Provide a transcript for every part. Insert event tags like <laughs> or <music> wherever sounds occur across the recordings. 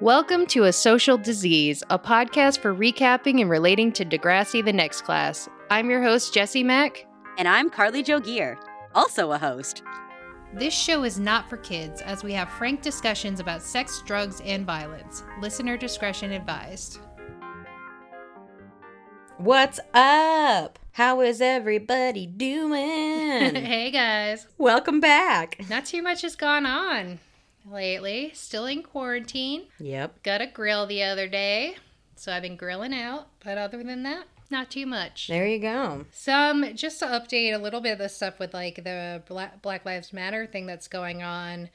Welcome to A Social Disease, a podcast for recapping and relating to Degrassi the Next Class. I'm your host, Jesse Mack. And I'm Carly Joe Gear, also a host. This show is not for kids, as we have frank discussions about sex, drugs, and violence. Listener discretion advised. What's up? How is everybody doing? <laughs> hey guys. Welcome back. Not too much has gone on lately. Still in quarantine. Yep. Got a grill the other day, so I've been grilling out. But other than that, not too much. There you go. Some just to update a little bit of the stuff with like the Black, Black Lives Matter thing that's going on.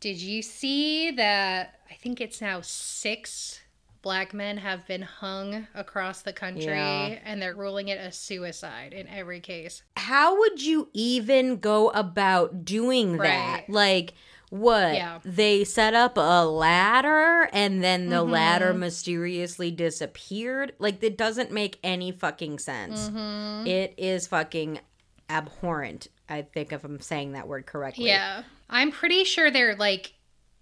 Did you see that? I think it's now six black men have been hung across the country Yeah. and they're ruling it a suicide in every case. How would you even go about doing Right. that? Like, what? Yeah. They set up a ladder and then the Mhm. ladder mysteriously disappeared? Like, that doesn't make any fucking sense. Mhm. It is fucking abhorrent. I think if I'm saying that word correctly. Yeah. I'm pretty sure they're like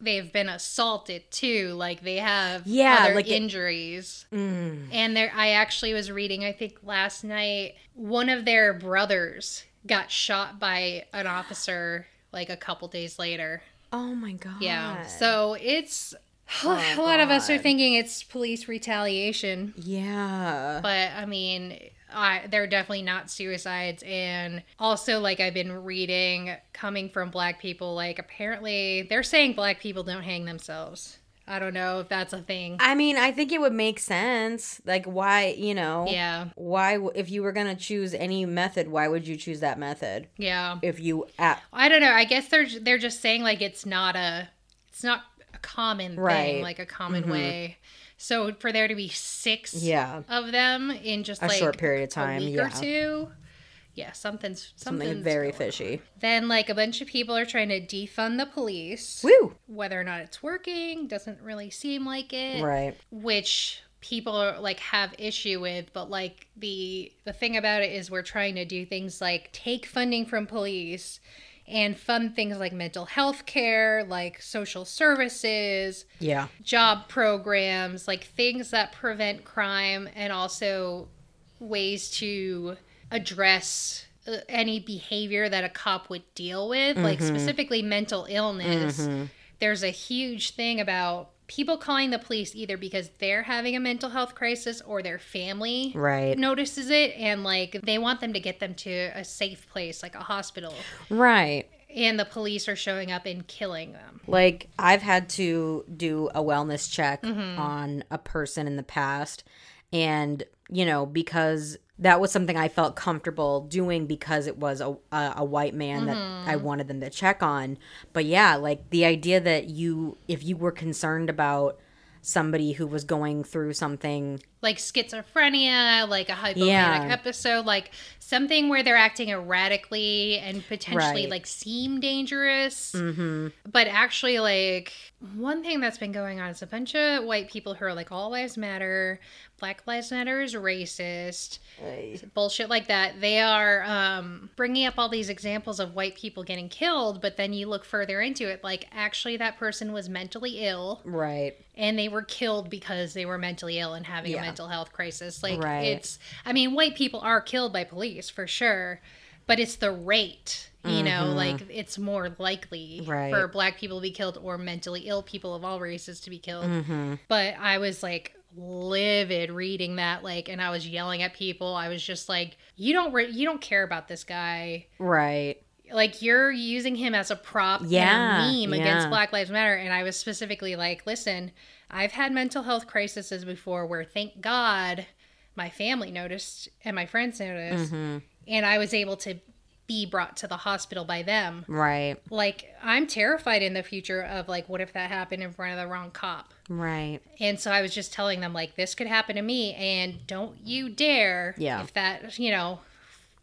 they've been assaulted too. Like they have Yeah, other like it- injuries. Mm. And there I actually was reading, I think last night, one of their brothers got shot by an officer like a couple days later. Oh my god. Yeah. So it's <sighs> Oh, a lot of us are thinking it's police retaliation. Yeah. But I mean, I, they're definitely not suicides. And also, like, I've been reading coming from black people, like, apparently they're saying black people don't hang themselves. I don't know if that's a thing. I mean, I think it would make sense. Like, why, you know? Yeah. Why, if you were gonna choose any method, why would you choose that method? Yeah. If you, at, I don't know. I guess they're they're just saying like it's not a it's not a common Right. thing, like a common Mhm. way. So for there to be six yeah, of them in just A like short period of time, a week yeah. or two. Yeah, something's something something's very going on. fishy. Then like a bunch of people are trying to defund the police. Woo! Whether or not it's working doesn't really seem like it. Right. Which people are, like have issue with, but like the the thing about it is we're trying to do things like take funding from police and fund things like mental health care, like social services, Yeah. job programs, like things that prevent crime and also ways to address uh, any behavior that a cop would deal with, like Mhm. specifically mental illness. Mhm. There's a huge thing about people calling the police either because they're having a mental health crisis or their family Right. notices it and like they want them to get them to a safe place like a hospital Right. and the police are showing up and killing them. Like, I've had to do a wellness check Mhm. on a person in the past. And, you know, because that was something I felt comfortable doing because it was a, a, a white man that mm-hmm. I wanted them to check on. But yeah, like the idea that you, if you were concerned about somebody who was going through something, like schizophrenia, like a hypomanic Yeah. episode, like something where they're acting erratically and potentially Right. like seem dangerous. mm-hmm, But actually, like one thing that's been going on is a bunch of white people who are like, all lives matter, Black Lives Matter is racist, bullshit like that. They are um, bringing up all these examples of white people getting killed, but then you look further into it, like actually that person was mentally ill right, and they were killed because they were mentally ill and having Yeah. a mental health crisis. Like Right. it's I mean, white people are killed by police for sure, but it's the rate. You know, Mhm. like it's more likely Right. for black people to be killed or mentally ill people of all races to be killed. mm-hmm, But I was like livid reading that like and I was yelling at people. I was just like, you don't re- you don't care about this guy right, like you're using him as a prop Yeah, and a meme yeah. against Black Lives Matter. And I was specifically like, listen, I've had mental health crises before where thank God my family noticed and my friends noticed, mm-hmm, and I was able to be brought to the hospital by them. right, Like I'm terrified in the future of like what if that happened in front of the wrong cop. right, And so I was just telling them like this could happen to me and don't you dare Yeah. if that, you know,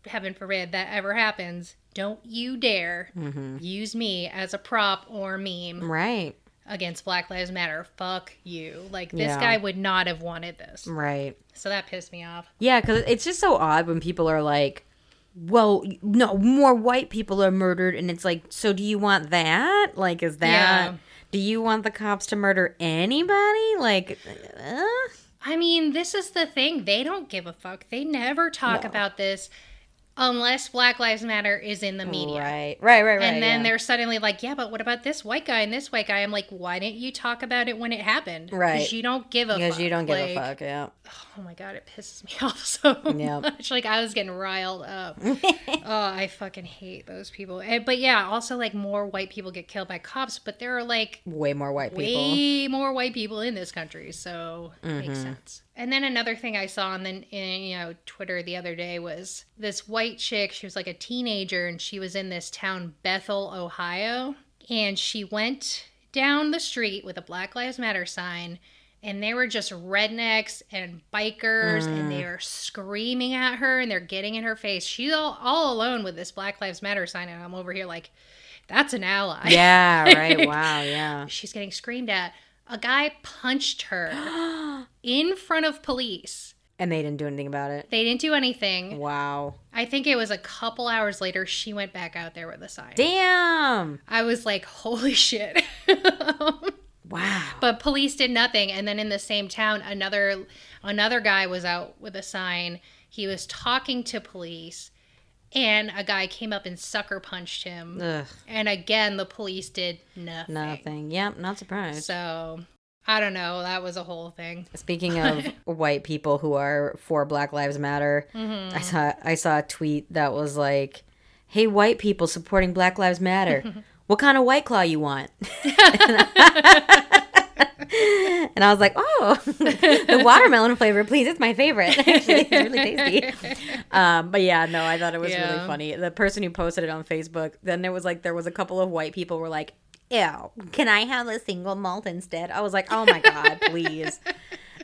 heaven forbid that ever happens, don't you dare mm-hmm, use me as a prop or meme right, against Black Lives Matter. Fuck you. Like this Yeah. guy would not have wanted this. right. So that pissed me off. Yeah, because it's just so odd when people are like, well, no, more white people are murdered, and it's like, so do you want that? Like, is that Yeah. Do you want the cops to murder anybody? Like, uh? I mean, this is the thing. They don't give a fuck. They never talk No. about this unless Black Lives Matter is in the media. right, right, right, right. And then yeah. they're suddenly like, yeah, but what about this white guy and this white guy? I'm like, why didn't you talk about it when it happened? Right. Because you don't give a because fuck. you don't give Like, a fuck. Yeah. <sighs> Oh my god, it pisses me <laughs> off so Yep. much. Like I was getting riled up. <laughs> oh, I fucking hate those people. And, but yeah, also like more white people get killed by cops, but there are like Way more white people. way more white people in this country, so it Mm-hmm. makes sense. And then another thing I saw on the in, you know Twitter the other day was this white chick. She was like a teenager, and she was in this town Bethel, Ohio, and she went down the street with a Black Lives Matter sign. And they were just rednecks and bikers, and Mm. they were screaming at her, and they're getting in her face. She's all, all alone with this Black Lives Matter sign, and I'm over here like, that's an ally. Yeah, right. <laughs> Wow, yeah. she's getting screamed at. A guy punched her <gasps> in front of police. And they didn't do anything about it. They didn't do anything. Wow. I think it was a couple hours later she went back out there with a sign. Damn. I was like, holy shit. <laughs> Wow. but police did nothing and then in the same town another another guy was out with a sign. He was talking to police and a guy came up and sucker punched him. Ugh, And again the police did nothing. nothing. Yep, not surprised. So I don't know. That was a whole thing. Speaking <laughs> of white people who are for Black Lives Matter, Mm-hmm. I saw I saw a tweet that was like, "Hey, white people supporting Black Lives Matter, <laughs> what kind of white claw you want?" <laughs> <laughs> and I was like, "Oh, <laughs> the watermelon flavor, please. It's my favorite. <laughs> Actually, it's really tasty." Um, but yeah, no, I thought it was really funny. The person who posted it on Facebook, then there was like there was a couple of white people were like, "Ew, can I have a single malt instead?" I was like, "Oh my god, please."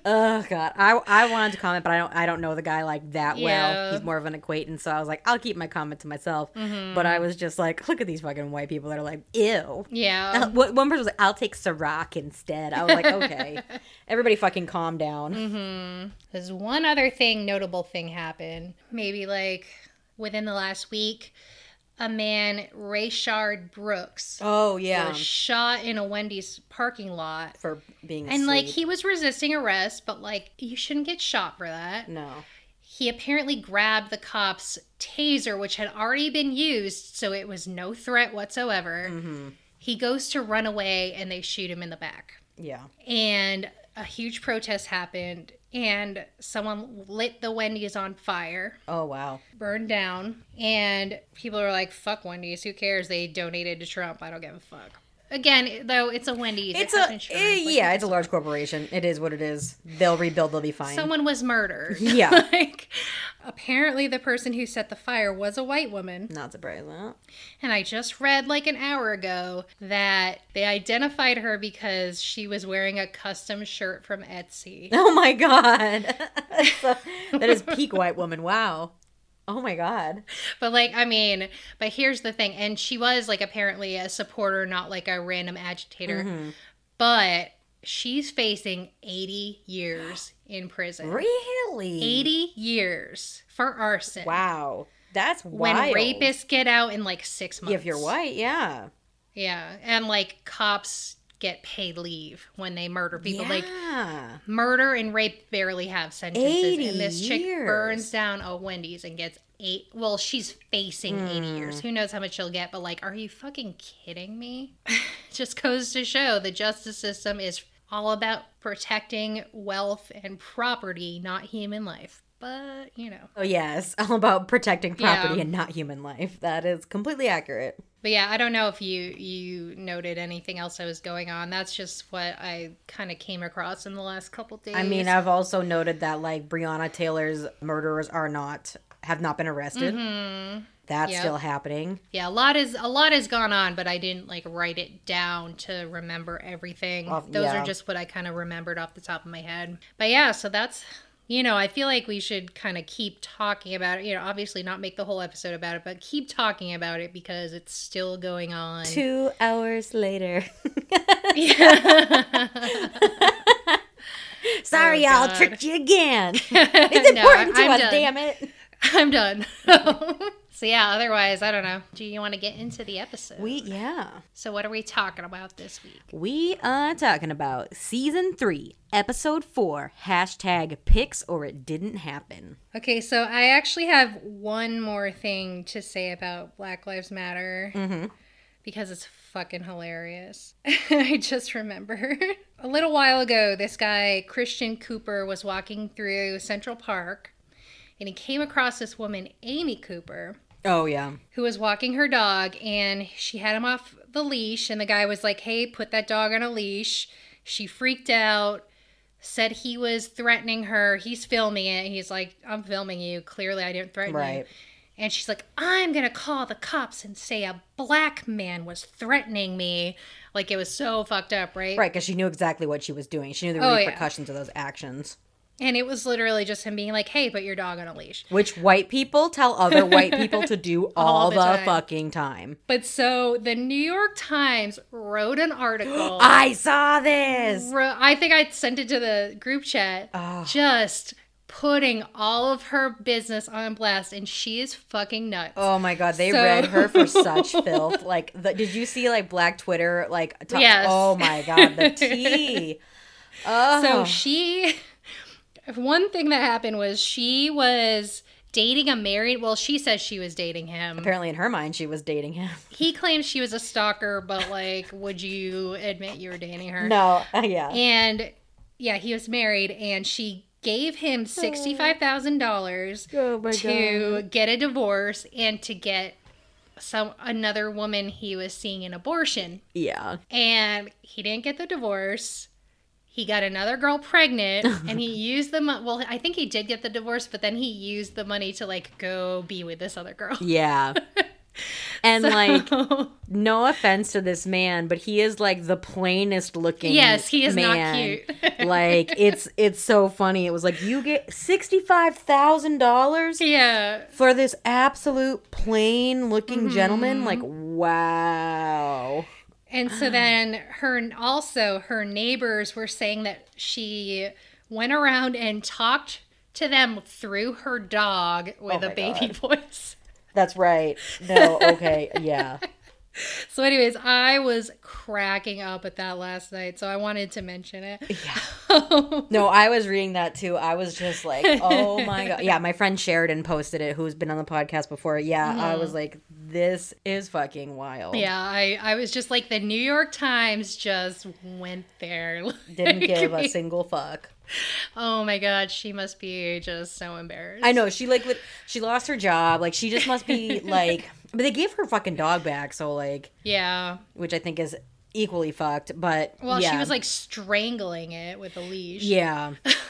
Oh god, I I wanted to comment, but I don't I don't know the guy like that well. He's more of an acquaintance, so I was like, I'll keep my comment to myself. Mm-hmm. But I was just like, look at these fucking white people that are like, ew. Yeah. Uh, One person was like, I'll take Ciroc instead. I was like, okay, <laughs> everybody fucking calm down. Mm-hmm. There's one other thing, notable thing happened. Maybe like within the last week, a man, Rayshard Brooks, Oh yeah, was shot in a Wendy's parking lot. for being And like he was resisting arrest, but like you shouldn't get shot for that. no. He apparently grabbed the cop's taser, which had already been used, so it was no threat whatsoever. Mm-hmm. He goes to run away and they shoot him in the back. Yeah. and a huge protest happened and someone lit the wendy's on fire. Oh wow. burned down. And people are like fuck wendy's. Who cares? They donated to trump. I don't give a fuck again though it's a wendy's It's a eh, yeah, it's a large corporation. It is what it is. They'll rebuild. They'll be fine. someone was murdered <laughs> Yeah. <laughs> like apparently the person who set the fire was a white woman Not surprised that. And I just read like an hour ago that they identified her because she was wearing a custom shirt from Etsy. Oh my god. <laughs> So- that is peak white woman. Wow. Oh my god. But like, I mean, but here's the thing, and she was like apparently a supporter, not like a random agitator. Mm-hmm. But she's facing 80 years in prison. Really? 80 years for arson. Wow. That's When rapists get out in like six months. If you're white, yeah. Yeah. And like cops get paid leave when they murder people. Like yeah. murder and rape barely have sentences. 80 and this chick years. burns down a Wendy's and gets eight. Well, she's facing 80 Hmm. years. Who knows how much she'll get? But like, are you fucking kidding me? <laughs> Just goes to show the justice system is all about protecting wealth and property, not human life. But you know. Oh yes, <laughs> all about protecting property Yeah. and not human life. That is completely accurate. But yeah, I don't know if you you noted anything else that was going on. That's just what I kind of came across in the last couple days. I mean, I've also noted that like Breonna Taylor's murderers are not have not been arrested. Mm-hmm. That's Yep. still happening. Yeah, a lot is a lot has gone on, but I didn't like write it down to remember everything. Off- Those yeah. are just what I kind of remembered off the top of my head. But yeah, so that's you know, I feel like we should kind of keep talking about it. You know, obviously not make the whole episode about it, but keep talking about it because it's still going on. Two hours later. <laughs> Sorry, Oh, y'all God. tricked you again. <laughs> It's No, important to I'm us, done. damn it. <laughs> I'm done. So yeah, otherwise, I don't know. Do you want to get into the episode? We yeah. So what are we talking about this week? We are talking about season three, episode four, hashtag pics or it didn't happen. Okay, so I actually have one more thing to say about Black Lives Matter Mm-hmm. because it's fucking hilarious. <laughs> I just remembered <laughs> a little while ago, this guy Christian Cooper was walking through Central Park, and he came across this woman, Amy Cooper. Oh yeah. who was walking her dog and she had him off the leash and the guy was like hey put that dog on a leash she freaked out said he was threatening her he's filming it he's like i'm filming you clearly i didn't threaten you and she's like i'm gonna call the cops and say a black man was threatening me like it was so fucked up right Right, because she knew exactly what she was doing. She knew the Oh, yeah. repercussions of those actions. And it was literally just him being like hey put your dog on a leash Which white people tell other white <laughs> people to do all, All the the, time. fucking time. but so the new york times wrote an article <gasps> I saw this. Ro- I think I sent it to the group chat. Oh. Just putting all of her business on blast, and she is fucking nuts. Oh my god, they So- read her for such <laughs> filth. Like, the, did you see like Black Twitter? Like, Yes. oh my god, the tea. Oh, <laughs> So she, one thing that happened was she was dating a married. Well, she says she was dating him. apparently in her mind, she was dating him. <laughs> He claims she was a stalker, but like, would you admit you were dating her? No, uh, yeah, And yeah, he was married, and she gave him oh. sixty-five thousand dollars oh my to get a divorce and to get some another woman he was seeing an abortion yeah. and he didn't get the divorce he got another girl pregnant <laughs> and he used the money well i think he did get the divorce but then he used the money to like go be with this other girl Yeah. <laughs> And like, no offense to this man, but he is like the plainest looking. yes he is not man. cute <laughs> like it's it's so funny. It was like you get sixty five thousand dollars yeah for this absolute plain looking Mm-hmm. gentleman. Like wow. And so ah. then her also her neighbors were saying that she went around and talked to them through her dog with Oh a baby God. voice. That's right. No, okay, yeah. <laughs> <laughs> So anyways, I was cracking up at that last night, so I wanted to mention it. Yeah. <laughs> No, I was reading that too. I was just like, oh my god. Yeah, my friend Sheridan posted it, who's been on the podcast before. Yeah, I was like, this is fucking wild. Mm-hmm. yeah, I, I was just like the New York Times just went there. <laughs> Didn't give a single fuck. Oh my god, she must be just so embarrassed. I know she like lit- she lost her job. Like she just must be like. But they gave her fucking dog back, so like, Yeah. which I think is equally fucked. But Well, yeah. she was like strangling it with a leash. yeah. <laughs>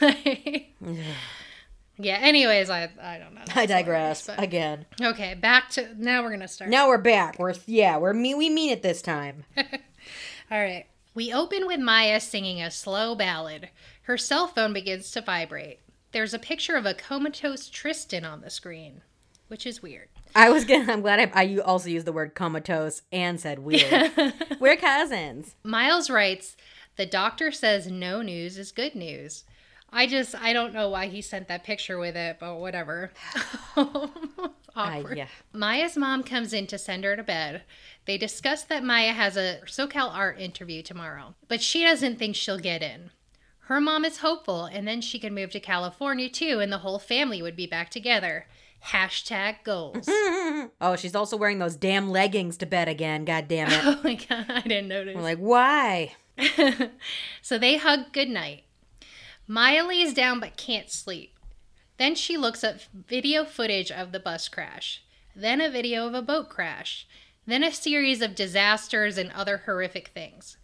yeah. Anyways, I I don't know. I digress But- again. okay, back to now. We're gonna start. Now we're back. We're yeah, we're me. We mean it this time. <laughs> All right. We open with Maya singing a slow ballad. Her cell phone begins to vibrate. There's a picture of a comatose Tristan on the screen, which is weird. <laughs> I was gonna. I'm glad I, I also used the word comatose and said weird. <laughs> we're cousins. Miles writes, "The doctor says no news is good news." I just I don't know why he sent that picture with it, but whatever. <laughs> Awkward. yeah. Maya's mom comes in to send her to bed. They discuss that Maya has a SoCal art interview tomorrow, but she doesn't think she'll get in. Her mom is hopeful, and then she can move to California too, and the whole family would be back together. Hashtag goals. <laughs> Oh, she's also wearing those damn leggings to bed again. God damn it. <laughs> oh my god, I didn't notice. I'm like, why? <laughs> so they hug goodnight. Maya lays down but can't sleep. Then she looks up video footage of the bus crash, then a video of a boat crash, then a series of disasters and other horrific things.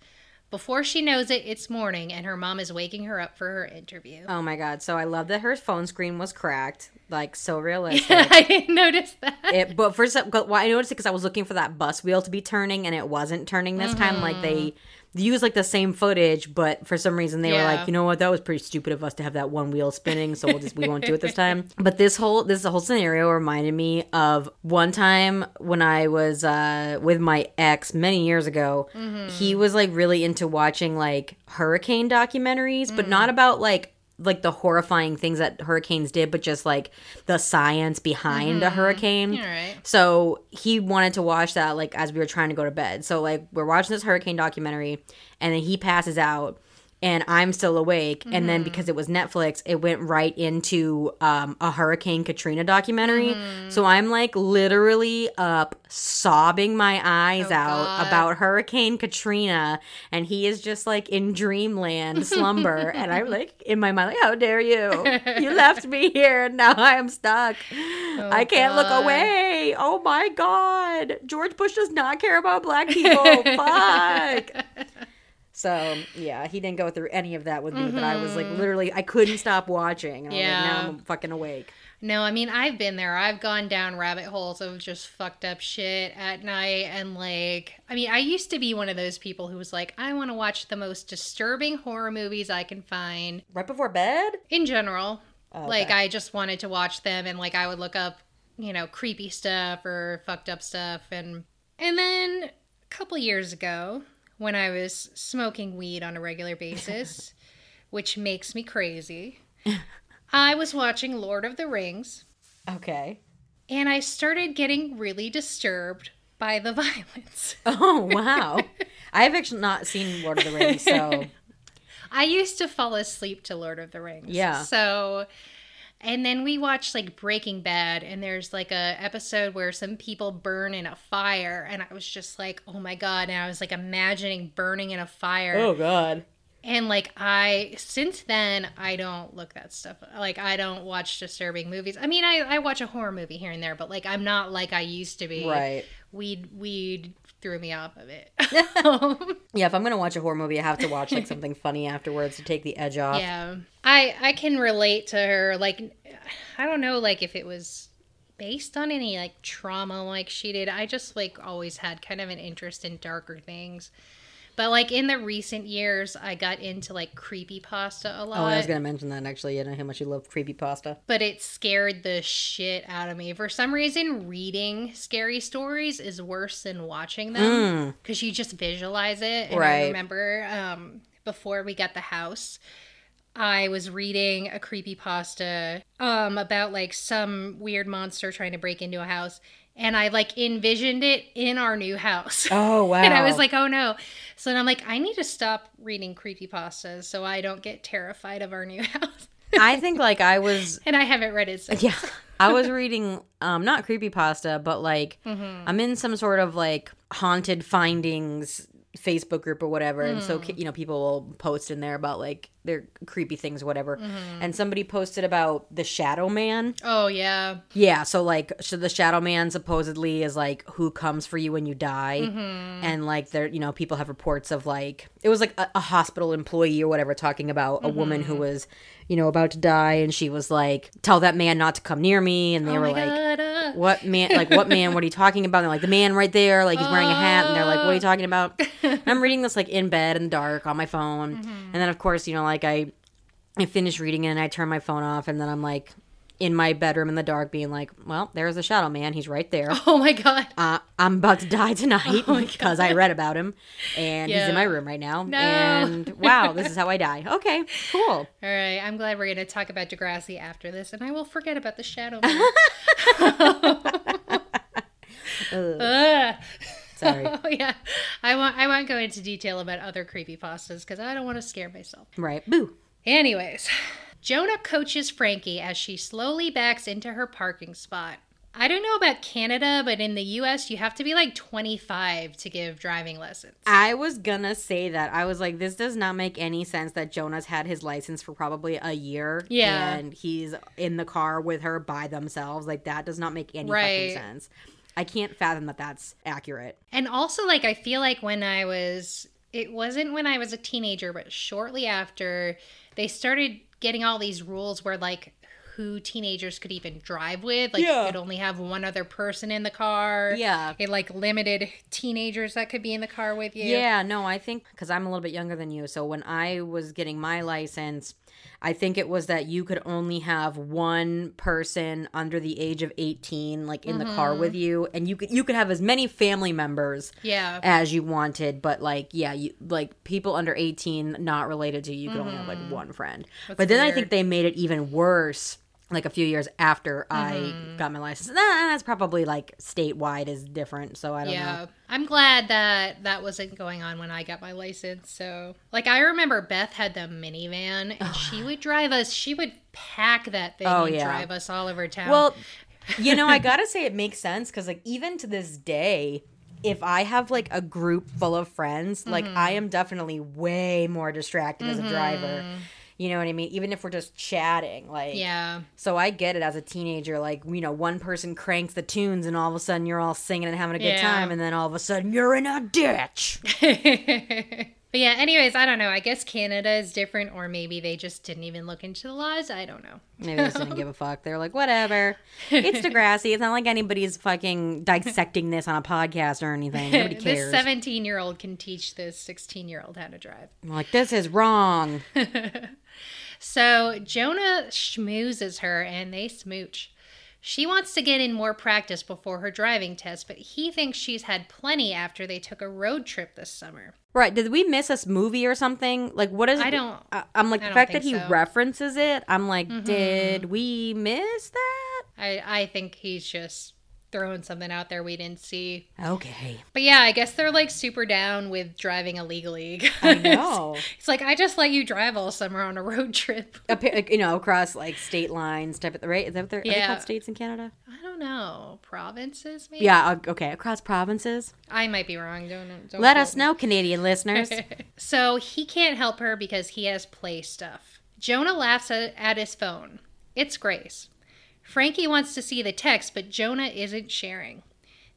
Before she knows it, it's morning and her mom is waking her up for her interview. Oh my god. So I love that her phone screen was cracked. Like so <laughs> realistic. Yeah, I didn't notice that. it, but for some, well, I noticed it because I was looking for that bus wheel to be turning, and it wasn't turning this time. Like they mm-hmm. Used like the same footage, but for some reason they were like, you know what, that was pretty stupid of us to have that one wheel spinning, so we'll just we won't do it this time. <laughs> But this whole this whole scenario reminded me of one time when I was uh, with my ex many years ago. He was like really into watching like hurricane documentaries, but not about like like the horrifying things that hurricanes did, but just like the science behind a mm-hmm. hurricane. Right. So he wanted to watch that like as we were trying to go to bed. So like we're watching this hurricane documentary and then he passes out and I'm still awake. And then because it was Netflix, it went right into um, a Hurricane Katrina documentary. So I'm like literally up sobbing my eyes Oh, out God. about Hurricane Katrina. And he is just like in dreamland slumber. <laughs> and I'm like in my mind, like, how dare you? You <laughs> left me here and now I am stuck. I can't look away. Oh my God. George Bush does not care about black people. <laughs> Fuck. So yeah, he didn't go through any of that with me, but I was like literally I couldn't stop watching. And I was like, Mm-hmm. Yeah. now I'm fucking awake. No, I mean I've been there. I've gone down rabbit holes of just fucked up shit at night and like I mean I used to be one of those people who was like I want to watch the most disturbing horror movies I can find Right before bed? in general. Oh, Like. I just wanted to watch them and like I would look up, you know, creepy stuff or fucked up stuff and and then a couple years ago when I was smoking weed on a regular basis, <laughs> which makes me crazy. <laughs> I was watching Lord of the Rings Okay. and I started getting really disturbed by the <laughs> violence. Oh wow. I have actually not seen Lord of the Rings, so I used to fall asleep to Lord of the Rings. Yeah. So and then we watched like Breaking Bad and there's like a episode where some people burn in a fire and I was just like, "Oh my god." And I was like imagining burning in a fire. Oh god. And like I since then I don't look that stuff like I don't watch disturbing movies. I mean I, I watch a horror movie here and there, but like I'm not like I used to be. Right. Weed weed threw me off of it. <laughs> <laughs> Yeah, if I'm gonna watch a horror movie, I have to watch like something funny afterwards to take the edge off. yeah. I I can relate to her like I don't know like if it was based on any like trauma like she did. I just like always had kind of an interest in darker things. But like in the recent years I got into like creepy pasta a lot. Oh, I was gonna mention that actually. You know how much you love creepy pasta. but it scared the shit out of me. For some reason, reading scary stories is worse than watching them because you just visualize it. And I Right. remember um, before we got the house, I was reading a creepy pasta um, about like some weird monster trying to break into a house. And I like envisioned it in our new house. Oh wow. <laughs> And I was like, oh no. So then I'm like, I need to stop reading creepy pastas so I don't get terrified of our new <laughs> house. I think like I was <laughs> and I haven't read it since. Yeah. I was reading um not creepy pasta, but like Mm-hmm. I'm in some sort of like haunted findings Facebook group or whatever. And so Mm. you know, people will post in there about like their creepy things or whatever. Mm-hmm. And somebody posted about the shadow man. Oh yeah. Yeah, so like so the shadow man supposedly is like who comes for you when you die. Mm-hmm. And like there you know, people have reports of like it was like a, a hospital employee or whatever talking about a woman Mm-hmm. who was, you know, about to die and she was like, Tell that man not to come near me and they oh were like god. uh. What man like what man what are you talking about? And they're like the man right there like he's wearing a hat. And they're like what are you talking about? And i'm reading this like in bed in the dark on my phone. Mm-hmm. And then of course you know like i i finish reading it and i turn my phone off. And then i'm like in my bedroom in the dark being like well there's the shadow man he's right there <laughs> Oh my god. uh, i'm about to die tonight <laughs> because i read about him and he's in my room right now No. and <laughs> wow this is how i die okay cool All right, I'm glad we're going to talk about Degrassi after this, and I will forget about the Shadow Man. Ugh. sorry Oh yeah, I won't. I won't go into detail about other creepy pastas because I don't want to scare myself. right boo Anyways, Jonah coaches Frankie as she slowly backs into her parking spot. I don't know about Canada, but in the US, you have to be like 25 to give driving lessons. I was gonna say that. I was like, this does not make any sense that Jonah's had his license for probably a year. Yeah. And he's in the car with her by themselves. Like, that does not make any Right. fucking sense. I can't fathom that that's accurate. And also, like, I feel like when I was, it wasn't when I was a teenager, but shortly after, they started getting all these rules where, like, who teenagers could even drive with. Like Yeah. you could only have one other person in the car. Yeah. It like limited teenagers that could be in the car with you. Yeah, no, I think because I'm a little bit younger than you. So when I was getting my license, I think it was that you could only have one person under the age of 18 like in the car mm-hmm. with you and you could you could have as many family members Yeah. as you wanted, but like yeah, you like people under 18 not related to you, you could only have like mm. one friend. but then I think they made it even worse like a few years after I got my license. That's probably like statewide is different, so I don't know. Yeah. I'm glad that that wasn't going on when I got my license. So, like, I remember Beth had the minivan and <sighs> she would drive us, she would pack that thing Oh, and yeah. drive us all over town. Well, you know, I <laughs> gotta say it makes sense because, like, even to this day, if I have like a group full of friends, like, Mm-hmm. I am definitely way more distracted as a driver. You know what I mean? Even if we're just chatting, like, yeah. So I get it as a teenager. Like, you know, one person cranks the tunes, and all of a sudden you're all singing and having a good Yeah. time, and then all of a sudden you're in a ditch. <laughs> But yeah, anyways, I don't know. I guess Canada is different, or maybe they just didn't even look into the laws. I don't know. Maybe they just didn't give a fuck. They're like, whatever. It's <laughs> Degrassi. It's not like anybody's fucking dissecting this on a podcast or anything. <laughs> Nobody cares. This 17 year old can teach this 16 year old how to drive. I'm like, this is wrong. <laughs> So Jonah schmoozes her and they smooch. She wants to get in more practice before her driving test, but he thinks she's had plenty after they took a road trip this summer. Right. Did we miss a movie or something? Like, what is I don't- I, I'm like, I the fact that he so. references it, I'm like, mm-hmm, did mm-hmm. we miss that? I, I think he's just throwing something out there we didn't see. Okay. But yeah, I guess they're like super down with driving illegally. I <laughs> know. it's like, I just let you drive all summer on a road trip. You know, across like state lines type of, the right? Is that what they're, are they called states in Canada? I don't know. Provinces, maybe? Yeah. uh, Okay. Across provinces. I might be wrong. Don't, don't Let us me. know, Canadian listeners. <laughs> So he can't help her because he has play stuff. Jonah laughs at, at his phone. It's Grace. Frankie wants to see the text, but Jonah isn't sharing.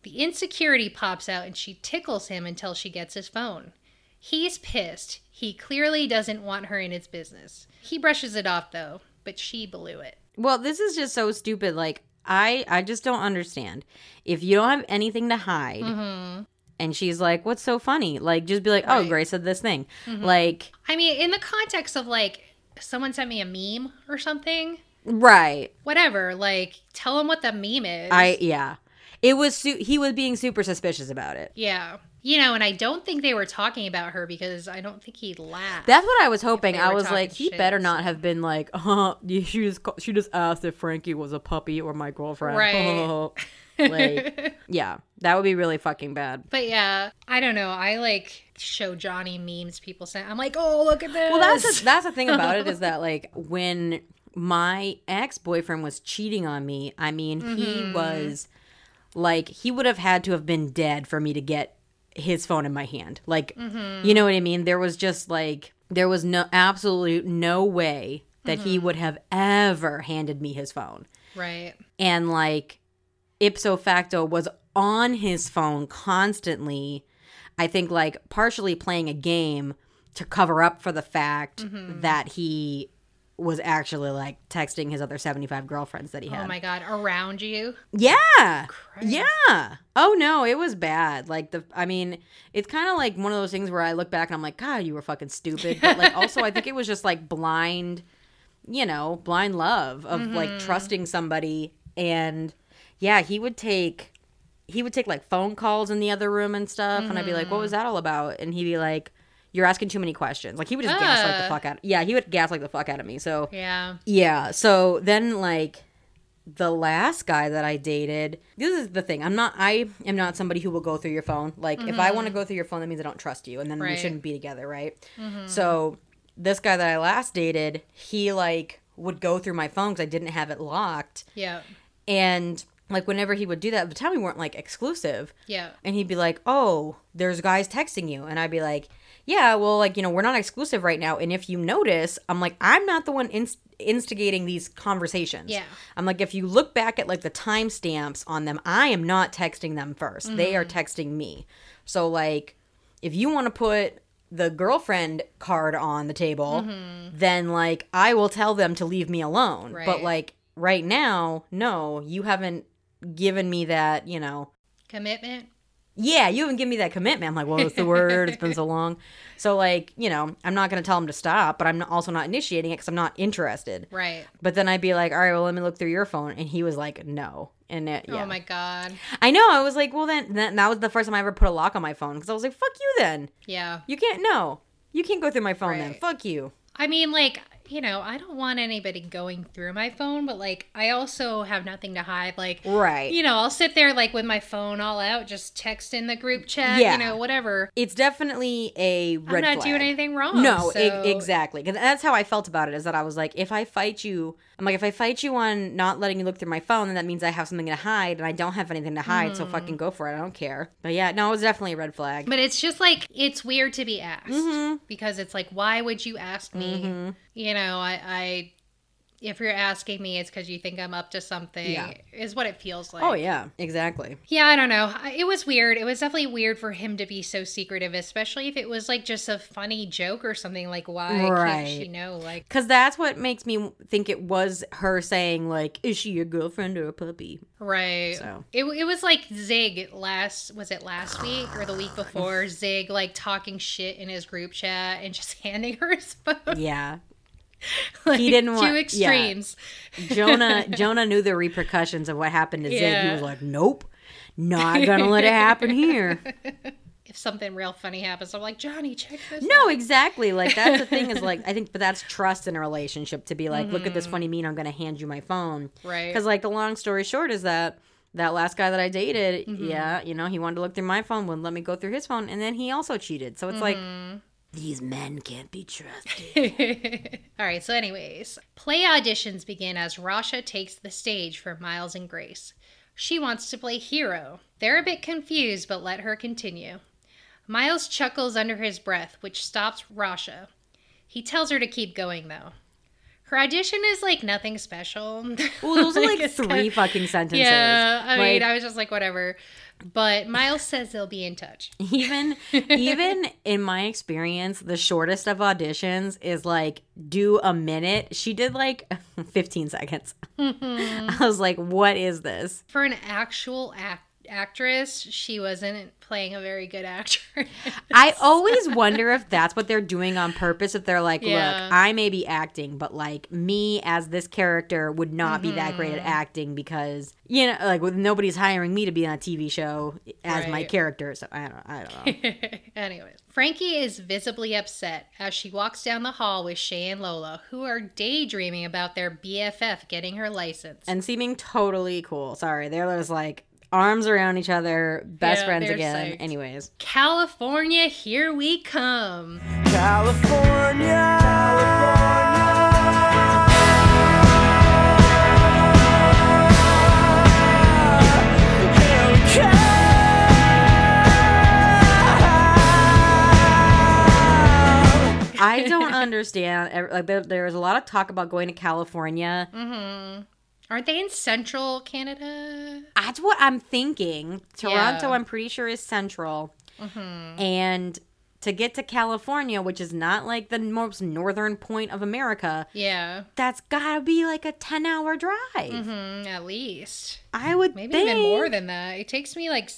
The insecurity pops out and she tickles him until she gets his phone. He's pissed. He clearly doesn't want her in his business. He brushes it off though, but she blew it. Well, this is just so stupid. Like, I I just don't understand. If you don't have anything to hide, mm-hmm. and she's like, "What's so funny?" Like, just be like, "Oh, Right. Grace said this thing." Mm-hmm. Like, I mean, in the context of like someone sent me a meme or something, right? whatever, like tell him what the meme is. I yeah. It was su- he was being super suspicious about it. Yeah. You know, and I don't think they were talking about her because I don't think he laughed. That's what I was hoping. I was like, he shit, better not have been like, <laughs> uh, she just she just asked if Frankie was a puppy or my girlfriend. Right. <laughs> like, <laughs> yeah, that would be really fucking bad. but yeah, I don't know. I like show Johnny memes people send. I'm like, oh, look at this. Well, that's the, that's the thing about it is that like when my ex boyfriend was cheating on me, I mean, he Mm-hmm. was like he would have had to have been dead for me to get his phone in my hand. Like, Mm-hmm. you know what I mean? There was just like there was no absolute no way that he Mm-hmm. would have ever handed me his phone. right. And like ipso facto was on his phone constantly. I think like partially playing a game to cover up for the fact Mm-hmm. that he was actually like texting his other 75 girlfriends that he oh had. Oh my god, around you. Yeah. Yeah. Oh no, it was bad. Like the I mean, it's kind of like one of those things where I look back and I'm like, god, you were fucking stupid. But like also I think it was just like blind, you know, blind love of mm-hmm. like trusting somebody and yeah, he would take he would take like phone calls in the other room and stuff and I'd be like, "What was mm-hmm. that all about?" And he'd be like, "You're asking too many questions." Like he would just gaslight the fuck out. Yeah, he would gaslight the fuck out of me. So Yeah. yeah. So then, like, the last guy that I dated, this is the thing. I'm not, I am not somebody who will go through your phone. Like, if I want to go through your phone, that means I don't trust you. And then we Mm-hmm. Right. Mm-hmm. shouldn't be together, right? So, this guy that I last dated, he, like, would go through my phone because I didn't have it locked. Yeah. And, like, whenever he would do that, at the time we weren't, like, exclusive. Yeah. And he'd be like, "Oh, there's guys texting you," and I'd be like, "Yeah, well, like you know, we're not exclusive right now." And if you notice, I'm like, I'm not the one inst- instigating these conversations. Yeah. I'm like, if you look back at like the timestamps on them, I am not texting them 1st They are mm-hmm. texting me. So like, if you want to put the girlfriend card on the table, mm-hmm. then like I will tell them to leave me alone. But like right now, no, you haven't given me that, you know, Commitment. Yeah, you haven't given me that commitment. I'm like, well, what's the word? It's been so <laughs> long. So, like, you know, I'm not going to tell him to stop, but I'm also not initiating it because I'm not interested. Right. But then I'd be like, all right, well, let me look through your phone. And he was like, no. And it, oh yeah. Oh my god. I know. I was like, well, then, then that was the first time I ever put a lock on my phone because I was like, fuck you then. Yeah. You can't, no. You can't go through my phone then. Fuck you. I mean, like, you know, I don't want anybody going through my phone, but like, I also have nothing to hide. Like, Right. you know, I'll sit there like with my phone all out, just text in the group chat, Yeah. you know, whatever. it's definitely a red I'm not flag. doing anything wrong. No, e- so- exactly. 'Cause that's how I felt about it. Is that I was like, if I fight you, I'm like, if I fight you on not letting you look through my phone, then that means I have something to hide, and I don't have anything to hide. Mm. So fucking go for it. I don't care. But yeah, no, it was definitely a red flag. But it's just like it's weird to be asked Mm-hmm. because it's like, why would you ask me? You know, I, I, if you're asking me, it's because you think I'm up to something. Yeah. Is what it feels oh, like. oh yeah, exactly. Yeah, I don't know. It was weird. It was definitely weird for him to be so secretive, especially if it was like just a funny joke or something. Like, why can't she know? Like, Because that's what makes me think it was her saying like, is she your girlfriend or a puppy? right? So. It, it was like Zig last was it last week or the week <sighs> before? Zig like talking shit in his group chat and just <laughs> handing her his phone. Yeah. <laughs> like, didn't want- two yeah. extremes. Jonah <laughs> Jonah knew the repercussions of what happened to Zig. He was like, nope, not gonna let it happen here. <laughs> If something real funny happens, I'm like Johnny, check this. No, exactly. Like that's the thing is like I think, but that's trust in a relationship to be like, look at this funny meme. I'm gonna hand you my phone. Mm-hmm. Right. Because like the long story short is that that last guy that I dated, Mm-hmm. yeah, you know, he wanted to look through my phone, wouldn't let me go through his phone, and then he also cheated. So it's like Mm-hmm. These men can't be trusted. <laughs> All right, so, anyways, play auditions begin as Rasha takes the stage for Miles and Grace. She wants to play hero. They're a bit confused, but let her continue. Miles chuckles under his breath, which stops Rasha. He tells her to keep going, though. Her audition is like nothing special. well, those are <laughs> like it's three kind of- fucking sentences. Yeah, I mean, I was just like, whatever. But Miles says they'll be in touch. <laughs> even even in my experience the shortest of auditions is like do a minute she did like <laughs> 15 seconds Mm-hmm. <laughs> i was like what is this For an actual act- actress, she wasn't playing a very good actress. i always wonder if that's what they're doing on purpose if they're like Yeah. look i may be acting but like me as this character would not be that great at Mm-hmm. acting because you know like with nobody's hiring me to be on a tv show as my character so i don't i don't know <laughs> Anyways, Frankie is visibly upset as she walks down the hall with Shay and Lola, who are daydreaming about their BFF getting her license. and seeming totally cool. Sorry, they're just like arms around each other, best Yeah, friends again. psyched. Anyways, California, here we come. California. Here we come. I don't understand. Like there, there's a lot of talk about going to California. Mm-hmm. Aren't they in central Canada? That's what I'm thinking. Toronto, Yeah. Mm-hmm. I'm pretty sure is central, and to get to California, which is not like the most northern point of America, Yeah, that's gotta be like a ten hour drive. mm, at least. I would Maybe think. even more than that. It takes me like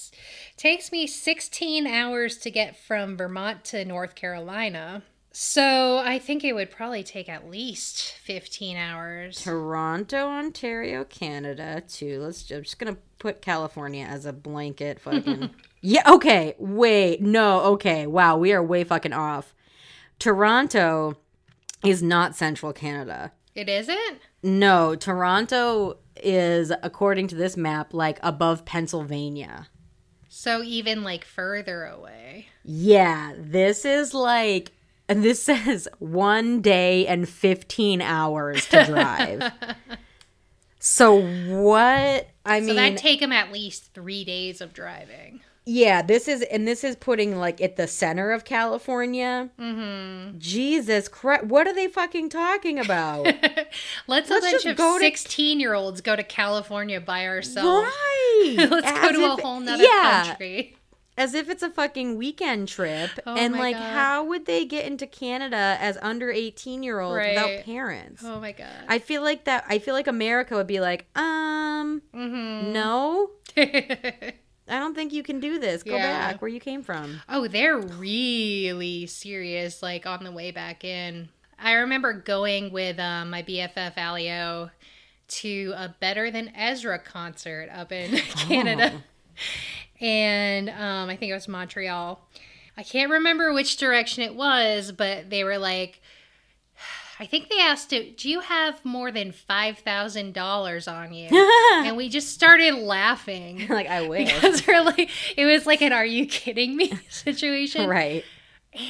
takes me 16 hours to get from Vermont to North Carolina. So, I think it would probably take at least 15 hours. Toronto, Ontario, Canada, too. Let's. I'm just gonna put California as a blanket. <laughs> Fucking. yeah. Okay. Wait. No. Okay. Wow. We are way fucking off. Toronto is not central Canada. It isn't? No, Toronto is, according to this map, like above Pennsylvania. So even like further away. Yeah, this is like. And this says one day and 15 hours to drive. <laughs> so, what? I So mean, that'd take him at least 3 days of driving. Yeah, this is and this is putting like at the center of California. Mm-hmm. Jesus Christ, what are they fucking talking about? <laughs> Let's, Let's a bunch just of go to- 16 year olds go to California by ourselves. right? <laughs> Let's go As to a whole nother yeah, country. As if it's a fucking weekend trip. Oh and like, God. how would they get into Canada as under 18 year olds Right. without parents? Oh my god. I feel like that. I feel like America would be like, um, mm-hmm. no, <laughs> I don't think you can do this. Go Yeah. back where you came from. Oh, they're really serious, like on the way back in. I remember going with um, my BFF Alio to a Better Than Ezra concert up in <laughs> Canada. And um, I think it was Montreal. I can't remember which direction it was, but they were like, <sighs> I think they asked, it, Do you have more than $5,000 on you? <laughs> and we just started laughing. <laughs> like I wish. Because we're like, it was like an "Are you kidding me?" <laughs> situation, right.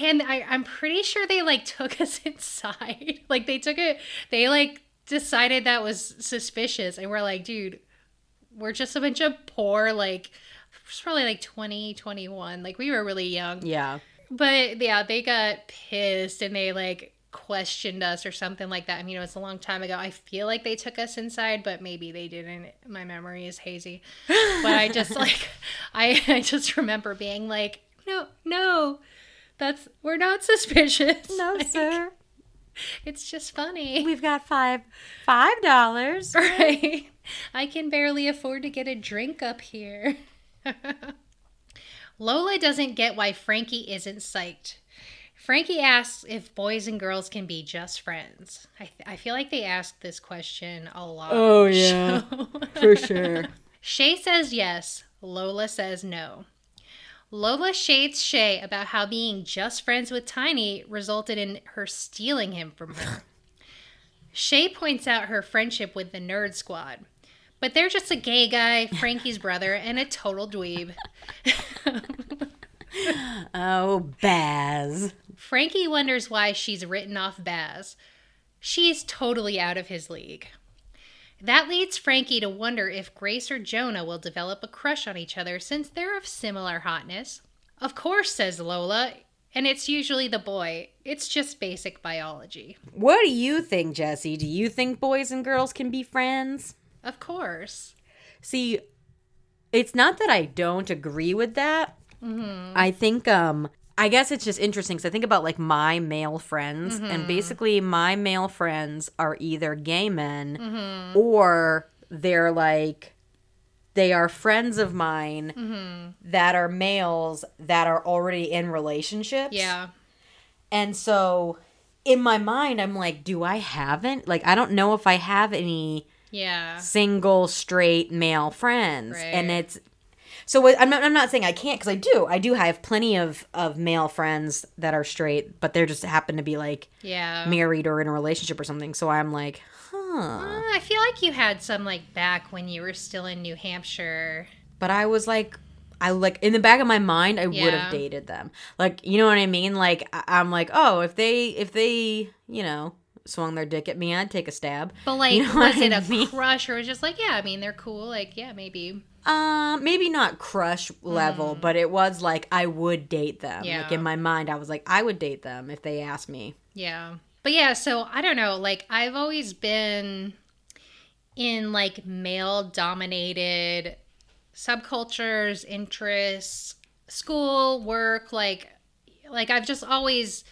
And I, I'm pretty sure they like took us inside. like they took it, they like decided that was suspicious, and we're like, dude, we're just a bunch of poor like, it's probably like 20, 21. Like we were really young, Yeah. but yeah, they got pissed and they like questioned us or something like that. I mean, it was a long time ago. I feel like they took us inside, but maybe they didn't. My memory is hazy. But I just <laughs> like I I just remember being like, "No, no. That's we're not suspicious. No, Like, sir. It's just funny." We've got five five dollars. <laughs> Right. I can barely afford to get a drink up here. <laughs> Lola doesn't get why Frankie isn't psyched. Frankie asks if boys and girls can be just friends. I, I feel like they ask this question a lot. Oh, <laughs> yeah. For sure. <laughs> Shay says yes. Lola says no. Lola shades Shay about how being just friends with Tiny resulted in her stealing him from her. Shay points out her friendship with the Nerd Squad, but they're just a gay guy, Frankie's brother, and a total dweeb. <laughs> Oh, Baz. Frankie wonders why she's written off Baz. She's totally out of his league. That leads Frankie to wonder if Grace or Jonah will develop a crush on each other since they're of similar hotness. Of course, says Lola, and it's usually the boy. It's just basic biology. What do you think, Jesse? Do you think boys and girls can be friends? Of course. See, it's not that I don't agree with that. Mm-hmm. I think um I guess it's just interesting because I think about like my male friends, and mm-hmm. basically my male friends are either gay men mm-hmm. or they're like they are friends of mine that are males that are already in relationships. Yeah. And so in my mind, I'm like, do I haven't? Like, I don't know if I have any Yeah. single straight male friends. Right. And it's so what- I'm not, I'm not saying I can't because I do. I do have plenty of, of male friends that are straight, but they're just happen to be like Yeah. married or in a relationship or something. So I'm like, huh. Uh, I feel like you had some like back when you were still in New Hampshire. But I was like, I like in the back of my mind, I would have dated them. Like, you know what I mean? Like, I- I'm like, oh, if they, if they, you know, swung their dick at me, I'd take a stab. But <laughs> like, You know was it I a mean? crush or was just like, yeah, I mean, they're cool. Like, yeah, maybe. Um, maybe not crush level, but it was like I would date them. Yeah. Like Mm. In my mind, I was like, I would date them if they asked me. Yeah. But yeah, so I don't know. Like, I've always been in like male dominated subcultures, interests, school, work, like, like I've just always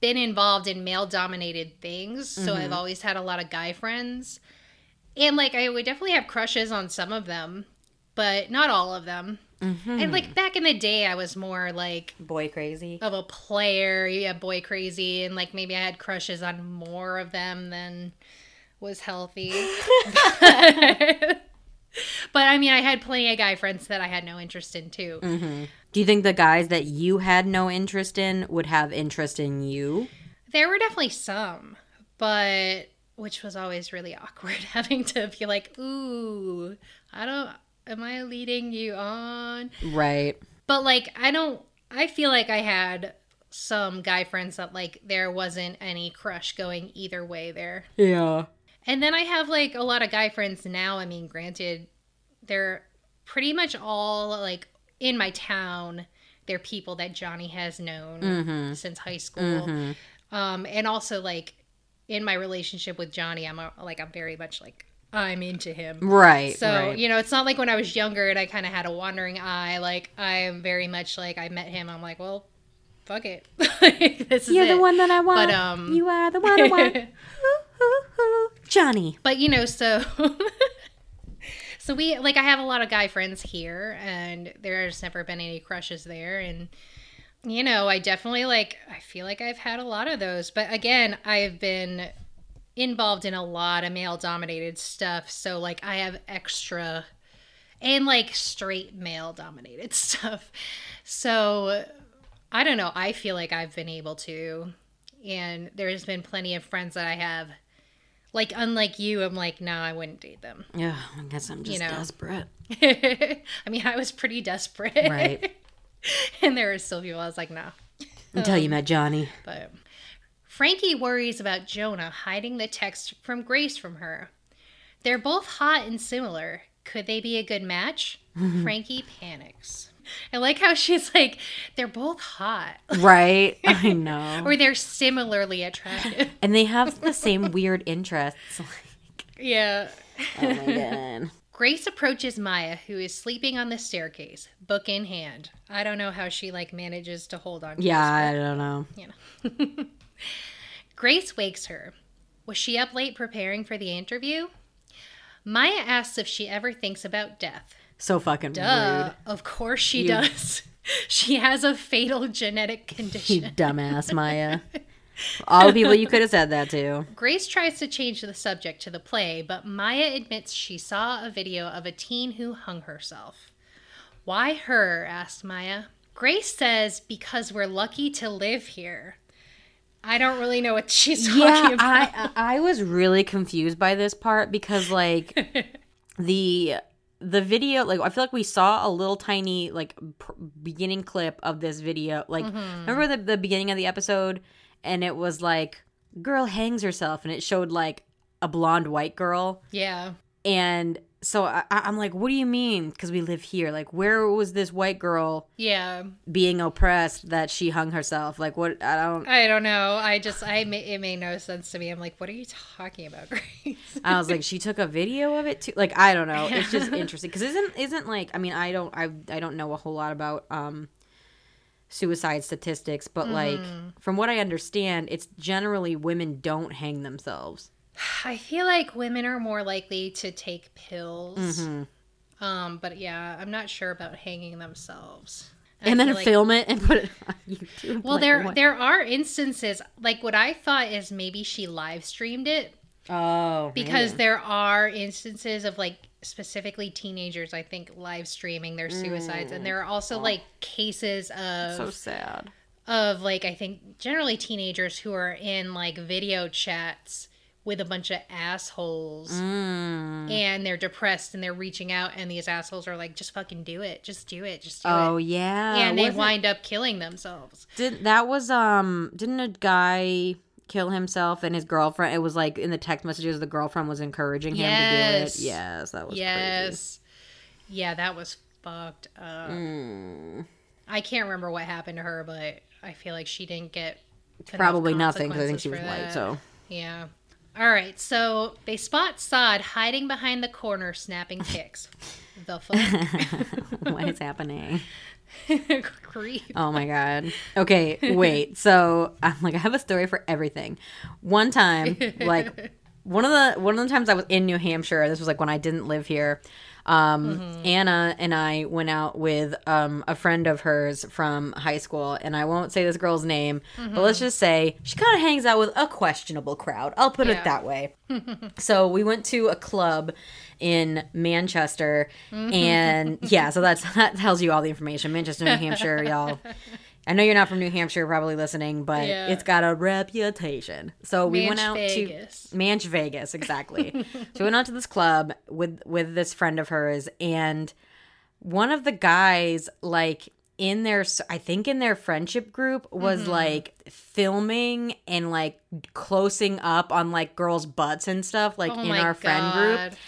been involved in male dominated things. So I've mm-hmm. always had a lot of guy friends. And like, I would definitely have crushes on some of them, but not all of them. Mm-hmm. And like back in the day, I was more like Boy crazy. of a player, yeah, boy crazy, and like maybe I had crushes on more of them than was healthy. <laughs> <laughs> but, I mean, I had plenty of guy friends that I had no interest in too. Mm-hmm. Do you think the guys that you had no interest in would have interest in you? There were definitely some, but which was always really <laughs> awkward <laughs> having to be like, "Ooh, I don't. Am I leading you on?" Right. But like I don't I feel like I had some guy friends that like there wasn't any crush going either way there. Yeah. And then I have like a lot of guy friends now. I mean, granted, they're pretty much all like in my town. They're people that Johnny has known since high school. Um, and also like in my relationship with Johnny, I'm a, like I'm very much like I'm into him. Right. So, right. you know, it's not like when I was younger and I kind of had a wandering eye. Like, I am very much like, I met him. I'm like, well, fuck it. <laughs> Like, this is You're the it. one that I want. But, um, you are the one I want. <laughs> Johnny. but, you know, so. <laughs> so we, like, I have a lot of guy friends here and there's never been any crushes there. And, you know, I definitely, like, I feel like I've had a lot of those. But again, I've been involved in a lot of male dominated stuff. So, like, I have extra and like straight male dominated <laughs> stuff. So I don't know. I feel like I've been able to. And there's been plenty of friends that I have. Like, unlike you, I'm like, no, I wouldn't date them. Yeah, I guess I'm just you know. desperate. <laughs> I mean, I was pretty desperate. Right. <laughs> and there were still people I was like, no. Until you um, met Johnny. But Frankie worries about Jonah hiding the text from Grace from her. They're both hot and similar. Could they be a good match? <laughs> Frankie panics. I like how she's like, they're both hot. Right. I <laughs> know. Or they're similarly attractive. <laughs> and they have the same weird interests. <laughs> yeah. oh my god. Grace approaches Maya, who is sleeping on the staircase, book in hand. I don't know how she like manages to hold on. To Yeah, this I don't know. you know. Grace wakes her. Was she up late preparing for the interview? Maya asks if she ever thinks about death. So fucking Duh. Of course she You- does. <laughs> She has a fatal genetic rude. <laughs> You condition. dumbass, Maya. <laughs> All the people you could have said that to. Grace tries to change the subject to the play, but Maya admits she saw a video of a teen who hung herself. Why her? asked Maya. Grace says, because we're lucky to live here. I don't really know what she's talking Yeah, about. I I was really confused by this part because like the the video like I feel like we saw a little tiny like pr- beginning clip of this video like mm-hmm. remember the the beginning of the episode? And it was like girl hangs herself and it showed like a blonde white girl. Yeah. and so I, I'm like what do you mean because we live here like where was this white girl Yeah. being oppressed that she hung herself like what I don't I don't know. I just, I it made no sense to me. I'm like, what are you talking about, <laughs> Grace? I was like, she took a video of it too. Like, I don't know. It's just <laughs> interesting because isn't isn't like I mean I don't I I don't know a whole lot about um suicide statistics, but like from what I understand, it's generally women don't hang themselves. I feel like women are more likely to take pills. Mm-hmm. Um, but yeah, I'm not sure about hanging themselves. I And then like- film it and put it on <laughs> YouTube. Well, Like, there what? there are instances like what I thought is maybe she live streamed it oh because man. there are instances of like specifically teenagers I think live streaming their suicides and there are also like cases of Mm. so sad. of like I think generally teenagers who are in like video chats with a bunch of assholes Mm. and they're depressed and they're reaching out and these assholes are like just fucking do it just do it just do Oh it yeah, and they Wasn't- wind up killing themselves Did that was um didn't a guy kill himself and his girlfriend? It was like in the text messages the girlfriend was encouraging him to do it. Yes, that was crazy. yes yeah that was fucked up Mm. I can't remember what happened to her but I feel like she didn't get Probably nothing because I think she was white. So Yeah. All right. So they spot Saad hiding behind the corner, snapping pics. <laughs> the fuck? <laughs> what is happening? <laughs> Creep. Oh my god. Okay, wait. So I'm like, I have a story for everything. One time, like one of the one of the times I was in New Hampshire. This was like when I didn't live here. Um, Anna and I went out with um, a friend of hers from high school, and I won't say this girl's name, but let's just say she kind of hangs out with a questionable crowd. I'll put Yeah. it that way. <laughs> so we went to a club in Manchester, and yeah, so that's <laughs> that tells you all the information. Manchester, New Hampshire, y'all. <laughs> I know you're not from New Hampshire, probably listening, but Yeah. it's got a reputation. So we went out Vegas. to Manch Vegas, exactly. <laughs> so we went out to this club with with this friend of hers, and one of the guys, like in their, I think in their friendship group, was Mm-hmm. like filming and like closing up on like girls' butts and stuff, like Oh in our friend group.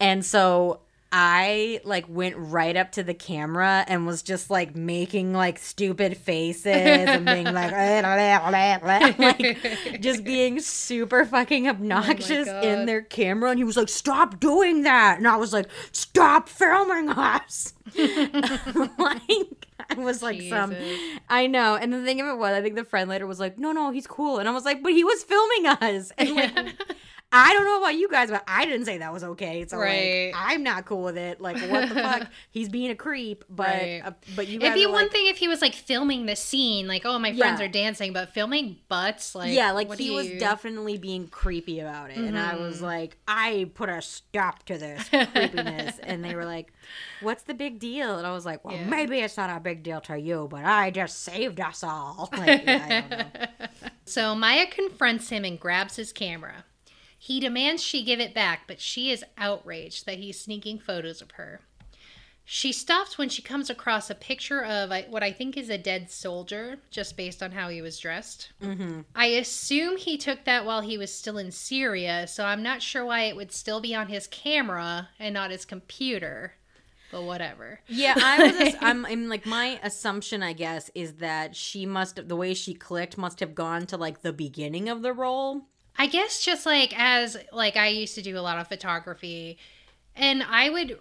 And so I like went right up to the camera and was just like making like stupid faces and being like, <laughs> <laughs> like just being super fucking oh obnoxious God. in their camera. And he was like, "Stop doing that!" And I was like, "Stop filming us!" <laughs> like I was like some. I know. And the thing of it was, I think the friend later was like, "No, no, he's cool," and I was like, "But he was filming us." And like. I don't know about you guys, but I didn't say that was okay. So Right. like, I'm not cool with it. Like, what the fuck? <laughs> He's being a creep, but Right. uh, but you It'd be one like, thing if he was like filming the scene, like, oh, my friends Yeah. are dancing, but filming butts, like, yeah, like what he was you- definitely being creepy about it, and I was like, I put a stop to this <laughs> creepiness, and they were like, "What's the big deal?" And I was like, "Well, Yeah. maybe it's not a big deal to you, but I just saved us all." <laughs> Like, yeah, I don't know. So Maya confronts him and grabs his camera. He demands she give it back, but she is outraged that he's sneaking photos of her. She stops when she comes across a picture of what I think is a dead soldier, just based on how he was dressed. Mm-hmm. I assume he took that while he was still in Syria, so I'm not sure why it would still be on his camera and not his computer. But whatever. Yeah, I was. <laughs> I'm, I'm like my assumption, I guess, is that she must the way she clicked must have gone to like the beginning of the role. I guess just like as like I used to do a lot of photography and I would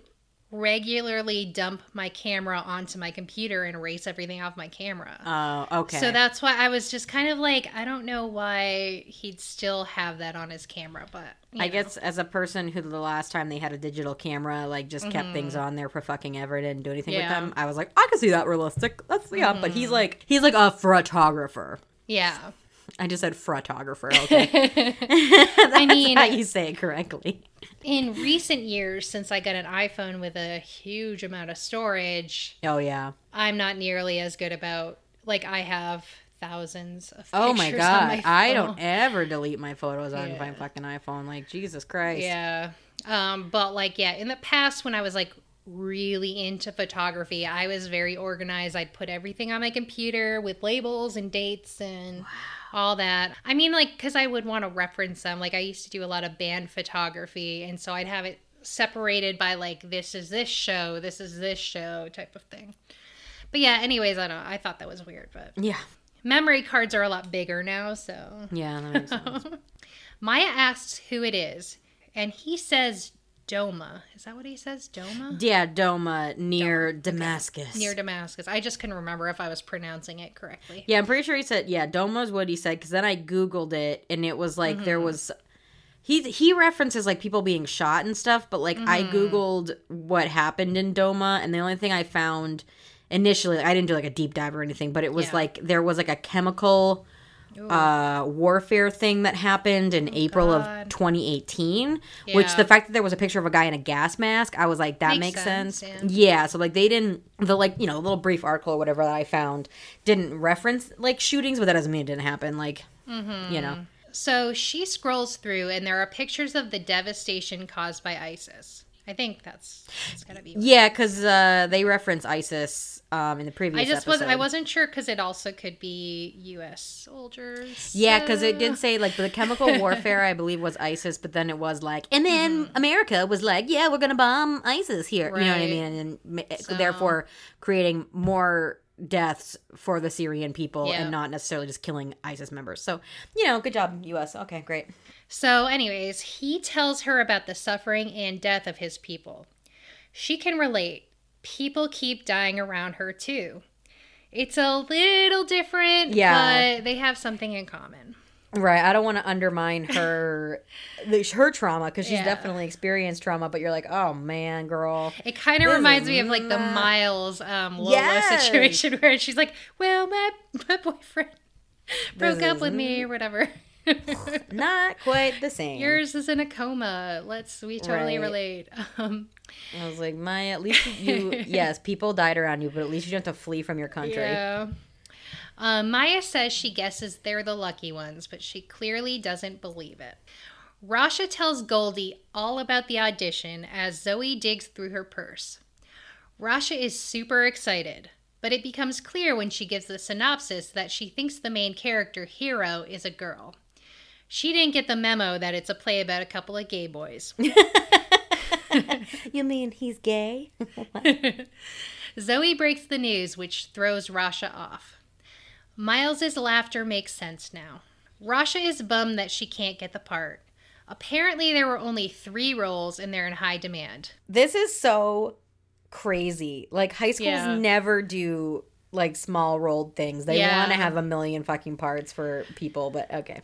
regularly dump my camera onto my computer and erase everything off my camera. Oh, okay. So that's why I was just kind of like I don't know why he'd still have that on his camera, but I know. guess as a person who the last time they had a digital camera, like just kept things on there for fucking ever, and didn't do anything Mm-hmm. Yeah. Mm-hmm. with them. I was like, I can see that realistic. That's yeah. But he's like, he's like a photographer. yeah. I just said photographer. <laughs> Okay, <laughs> I mean, how you say it correctly. in recent years since I got an iPhone with a huge amount of storage, Oh yeah. I'm not nearly as good about like I have thousands of Oh my god. on my I don't ever delete my photos on Yeah. my fucking iPhone. Like Jesus Christ. Yeah. Um, but like, yeah, in the past when I was like really into photography, I was very organized. I'd put everything on my computer with labels and dates and all that. I mean, like, because I would want to reference them. Like, I used to do a lot of band photography, and so I'd have it separated by like, this is this show, this is this show type of thing. But yeah, anyways, I don't. I thought that was weird, but Yeah. memory cards are a lot bigger now, so. Yeah. That makes <laughs> sense. Maya asks who it is, and he says Douma. Is that what he says? Douma? yeah. Douma near Damascus. Near Damascus. I just couldn't remember if I was pronouncing it correctly. Yeah, I'm pretty sure he said yeah. Douma is what he said because then I googled it and it was like there mm-hmm. was he he references like people being shot and stuff, but like I mm-hmm. googled what happened in Douma and the only thing I found initially I didn't do like a deep dive or anything, but it was Yeah. like there was like a chemical uh warfare thing that happened in April of God. 2018 which the fact that there was a picture of a guy in a gas mask I was like that Makes makes, sense, sense, yeah. yeah, so like they didn't the like you know little brief article or whatever that I found didn't reference like shootings, but that doesn't mean it didn't happen. Like Mm-hmm. you know, So she scrolls through, and there are pictures of the devastation caused by ISIS. I think that's, that's gotta be. yeah, because uh, they reference ISIS um, in the previous. I just wasn't. I wasn't sure because it also could be U.S. soldiers. Yeah, because it so- did say like the chemical <laughs> warfare, I believe, was ISIS, but then it was like, and then America was like, yeah, we're gonna bomb ISIS here. You know what I mean? And then ma- So- therefore creating more deaths for the Syrian people Yeah. and not necessarily just killing ISIS members. So, you know, good job, U.S. Okay, great. So, anyways, he tells her about the suffering and death of his people. She can relate. People keep dying around her too. It's a little different, Yeah. but they have something in common. Right. I don't want to undermine her her trauma because she's Yeah. definitely experienced trauma. But you're like, oh man, girl. It kind of reminds me of like the Miles um, Lola Yes. situation <laughs> where she's like, "Well, my my boyfriend <laughs> broke This up with me or whatever." <laughs> Not quite the same. Yours is in a coma. Let's we totally Right. relate. Um, I was like, my at least you. yes, people died around you, but at least you don't have to flee from your country. Yeah. Um, Maya says she guesses they're the lucky ones, but she clearly doesn't believe it. Rasha tells Goldi all about the audition as Zoe digs through her purse. Rasha is super excited, but it becomes clear when she gives the synopsis that she thinks the main character, Hero, is a girl. She didn't get the memo that it's a play about a couple of gay boys. <laughs> You mean he's gay? <laughs> Zoe breaks the news, which throws Rasha off. Miles's laughter makes sense now. Rasha is bummed that she can't get the part. Apparently, there were only three roles and they're in high demand. This is so crazy. Like high schools Yeah. never do like small rolled things. They Yeah. want to have a million fucking parts for people, but okay.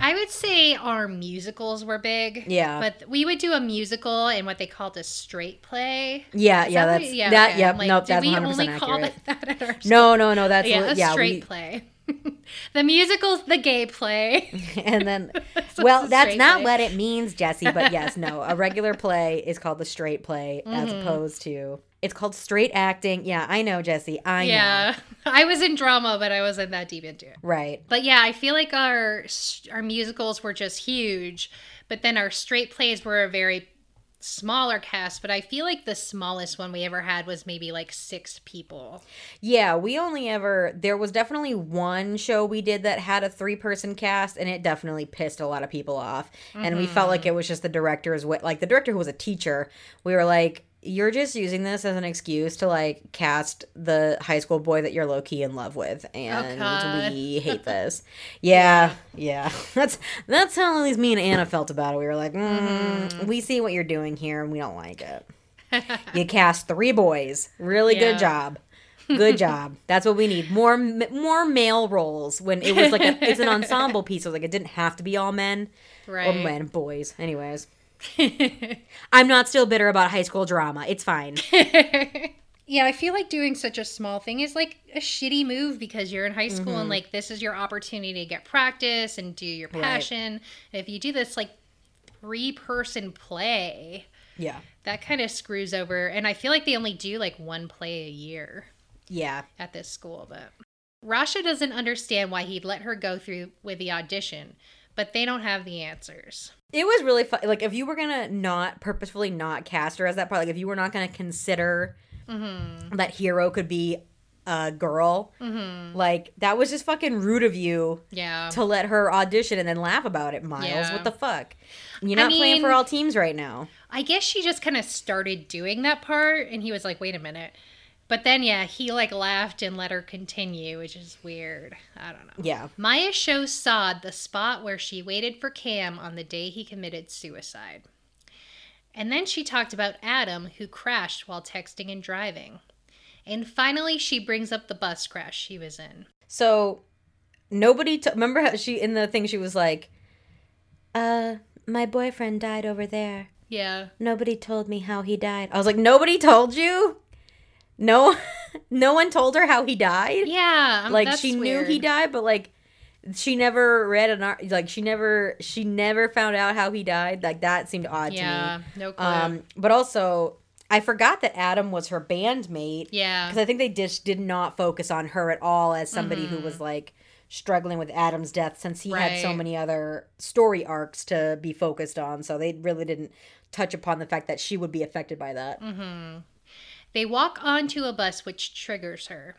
I would say our musicals were big. Yeah. But we would do a musical and what they called a straight play. Yeah, yeah, that what- that's yeah, that. okay. Yep, Like, nope, that's we one hundred only percent call accurate. it that at our No, no, no. That's yeah, a yeah. straight we, play. <laughs> the musical's the gay play. <laughs> and then, <laughs> So well, that's not play. what it means, Jesse. But yes, no, a regular play is called the straight play, as Mm-hmm. opposed to it's called straight acting. Yeah, I know, Jesse. I know. yeah, <laughs> I was in drama, but I wasn't that deep into it. Right. But yeah, I feel like our our musicals were just huge, but then our straight plays were a very smaller cast. But I feel like the smallest one we ever had was maybe like six people. Yeah, we only ever there was definitely one show we did that had a three person cast and it definitely pissed a lot of people off. And we felt Mm-hmm. like it was just the director's like the director who was a teacher. We were like you're just using this as an excuse to like cast the high school boy that you're low key in love with, and we <laughs> hate this. Yeah, yeah, <laughs> that's that's how at least me and Anna felt about it. We were like, mm, we see what you're doing here, and we don't like it. <laughs> you cast three boys, really Yeah. good job. Good job. That's what we need. More more male roles when it was like a, it's an ensemble piece. So like it didn't have to be all men or Right. men boys. Anyways, <laughs> I'm not still bitter about high school drama. It's fine. <laughs> yeah, I feel like doing such a small thing is like a shitty move because you're in high school and mm-hmm. like this is your opportunity to get practice and do your Right. passion. And if you do this like three person play, Yeah. that kind of screws over. And I feel like they only do like one play a year Yeah. at this school. But Rasha doesn't understand why he'd let her go through with the audition, but they don't have the answers. It was really fun. Like if you were gonna not purposefully not cast her as that part, like if you were not gonna consider mm-hmm. that hero could be a girl, mm-hmm. like that was just fucking rude of you Yeah. to let her audition and then laugh about it, Miles. Yeah. What the fuck? You're I not playing for all teams right now. I guess she just kind of started doing that part, and he was like, wait a minute. But then, yeah, he like laughed and let her continue, which is weird. I don't know. Yeah. Maya shows Saad the spot where she waited for Cam on the day he committed suicide. And then she talked about Adam, who crashed while texting and driving. And finally, she brings up the bus crash she was in. So nobody t- remember how she in the thing she was like, "Uh, my boyfriend died over there. Yeah. Nobody told me how he died." I was like, "Nobody told you? No, <laughs> no one told her how he died. Yeah. um, like she knew he died, but like." She never read an art like she never she never found out how he died. Like that seemed odd Yeah. to me. No clue. Um, but also I forgot that Adam was her bandmate. yeah. because I think they just did not focus on her at all as somebody who was like struggling with Adam's death since he had so Mm-hmm. Many other story arcs to be focused on. So they really didn't touch upon the fact that she would be affected by that. Mm. They walk onto a bus, which triggers her.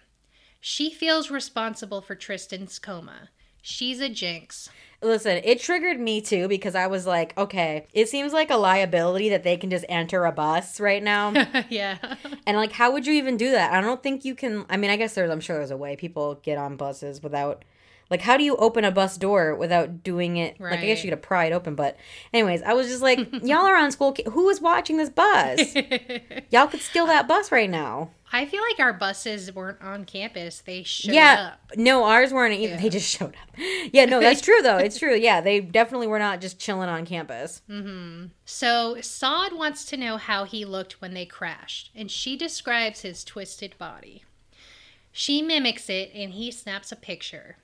She feels responsible for Tristan's coma. She's a jinx. Listen, it triggered me too because I was like, okay, it seems like a liability that they can just enter a bus right now. <laughs> yeah. and like, how would you even do that? I don't think you can. I mean, I guess there's, I'm sure there's a way people get on buses without. Like, how do you open a bus door without doing it? Like, I guess Right. you could pry it open, but, anyways, I was just like, <laughs> y'all are on school. ca- Who is watching this bus? <laughs> y'all could steal that bus right now. I feel like our buses weren't on campus. They showed yeah, up. no, ours weren't either. They just showed up. <laughs> Yeah, no, that's true though. It's true. Yeah, they definitely were not just chilling on campus. Mm-hmm. So Saad wants to know how he looked when they crashed, and she describes his twisted body. She mimics it, and he snaps a picture.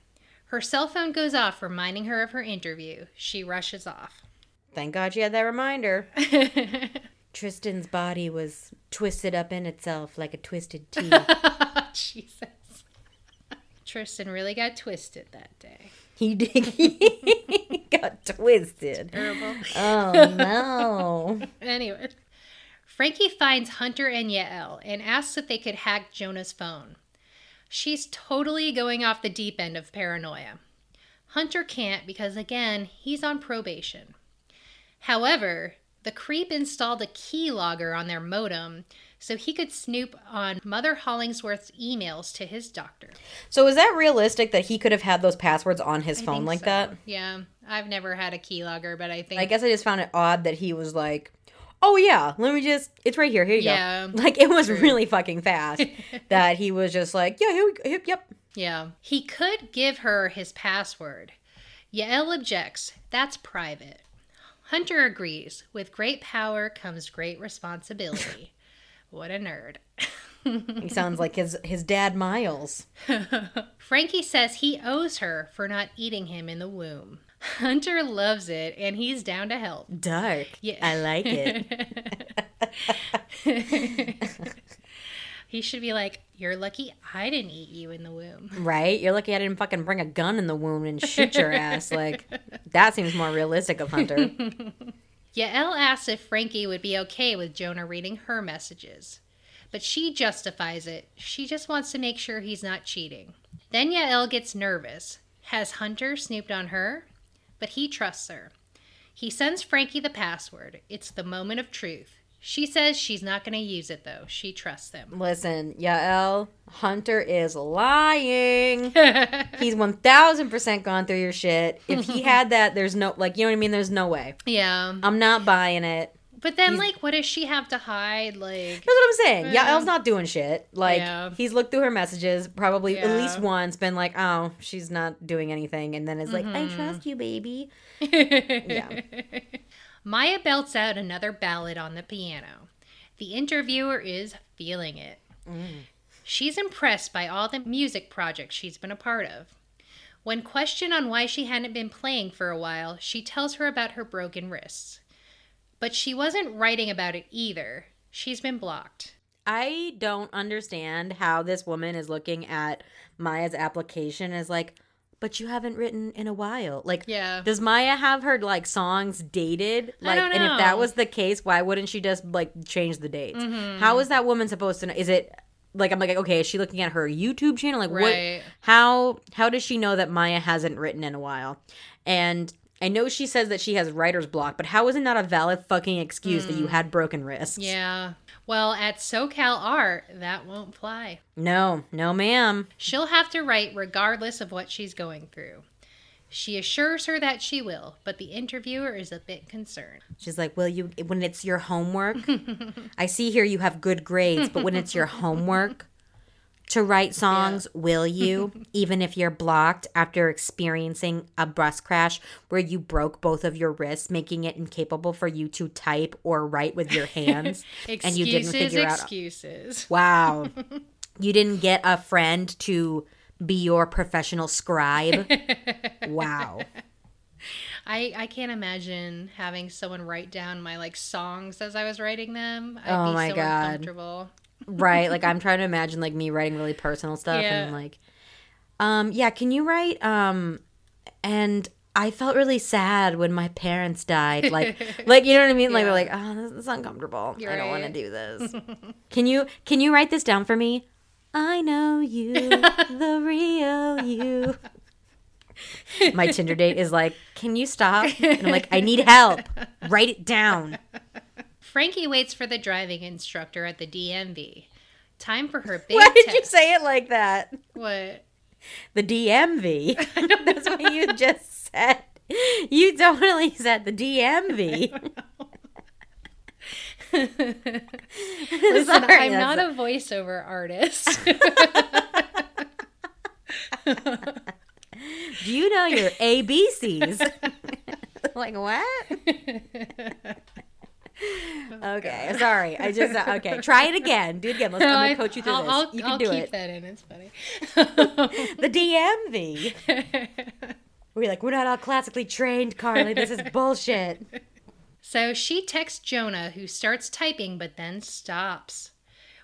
Her cell phone goes off, reminding her of her interview. She rushes off. Thank God she had that reminder. <laughs> Tristan's body was twisted up in itself like a twisted <laughs> T. Jesus. Tristan really got twisted that day. he did. <laughs> He got twisted. Terrible. Oh no. anyway, Frankie finds Hunter and Yael and asks if they could hack Jonah's phone. She's totally going off the deep end of paranoia. Hunter can't because, again, he's on probation. However, The creep installed a keylogger on their modem so he could snoop on Mother Hollingsworth's emails to his doctor. So is that realistic that he could have had those passwords on his I phone like so. that? Yeah, I've never had a keylogger, but I think I guess I just found it odd that he was like, "Oh yeah, let me just it's right here. Here you Yeah, go." Like it was true. really fucking fast <laughs> that he was just like, "Yeah, here we go. Yep, yep." Yeah. He could give her his password. Yael objects. That's private. Hunter agrees. With great power comes great responsibility. <laughs> what a nerd. He sounds like his his dad Miles. <laughs> Frankie says he owes her for not eating him in the womb. Hunter loves it and he's down to help. Dark. Yeah. I like it. <laughs> He should be like, You're lucky I didn't eat you in the womb. right? You're lucky I didn't fucking bring a gun in the womb and shoot your ass. Like that seems more realistic of Hunter. <laughs> Yael asks if Frankie would be okay with Jonah reading her messages. But she justifies it. She just wants to make sure he's not cheating. Then Yael gets nervous. Has Hunter snooped on her? But he trusts her. He sends Frankie the password. It's the moment of truth. She says she's not going to use it though. She trusts them. Listen, Yael, Hunter is lying. <laughs> He's 1000% gone through your shit. If he <laughs> had that, there's no, like, you know what I mean? There's no way. yeah. I'm not buying it. But then, like, what does she have to hide? Like, That's what I'm saying. Yeah. Yael's not doing shit. Like, Yeah. he's looked through her messages probably at least once, been like, oh, she's not doing anything. And then is like, I Mm-hmm. trust you, baby. Yeah. <laughs> Maya belts out another ballad on the piano. The interviewer is feeling it. She's impressed by all the music projects she's been a part of. When questioned on why she hadn't been playing for a while, she tells her about her broken wrists. But she wasn't writing about it either. She's been blocked. I don't understand how this woman is looking at Maya's application as like, but you haven't written in a while. Like, Yeah. does Maya have her like songs dated? I Like, and if that was the case, why wouldn't she just like change the dates? Mm-hmm. How is that woman supposed to know? Is it like I'm like, okay, is she looking at her YouTube channel? Like, Right. what? How how does she know that Maya hasn't written in a while? And I know she says that she has writer's block, but how is it not a valid fucking excuse that you had broken wrists? Mm. Yeah. Well, at SoCal Art, that won't fly. No, no, ma'am. She'll have to write regardless of what she's going through. She assures her that she will, but the interviewer is a bit concerned. She's like, "Will you when it's your homework? <laughs> I see here you have good grades, but when it's your homework to write songs, will you <laughs> even if you're blocked after experiencing a bus crash where you broke both of your wrists, making it incapable for you to type or write with your <laughs> hands Excuses, and you didn't figure out excuses. Wow. <laughs> you didn't get a friend to be your professional scribe? wow. I, I can't imagine having someone write down my like songs as I was writing them. I'd Oh be my so God. uncomfortable. Right like i'm trying to imagine like me writing really personal stuff Yeah. and like um yeah can you write um and i felt really sad when my parents died like <laughs> like you know what i mean? Like Yeah. they're like oh this is uncomfortable. You're i don't want to do this. <laughs> Can you can you write this down for me? I know you <laughs> the real you. My tinder date is like can you stop? And i'm like i need help. Write it down Frankie waits for the driving instructor at the DMV. Time for her <laughs> big why did you say it like that What? the DMV. <laughs> <laughs> That's what you just said. You totally said the DMV. Listen, Sorry, I'm not a voiceover artist. Do you know your ABCs? like what? Okay, sorry. I just uh, okay. Try it again. Do it again. Let's. I'm I- gonna coach you through I'll, this. I'll, you can I'll do keep it. that in. It's funny. The DMV. <laughs> We're like, we're not all classically trained, Carly. This is bullshit. <laughs> So she texts Jonah, who starts typing but then stops.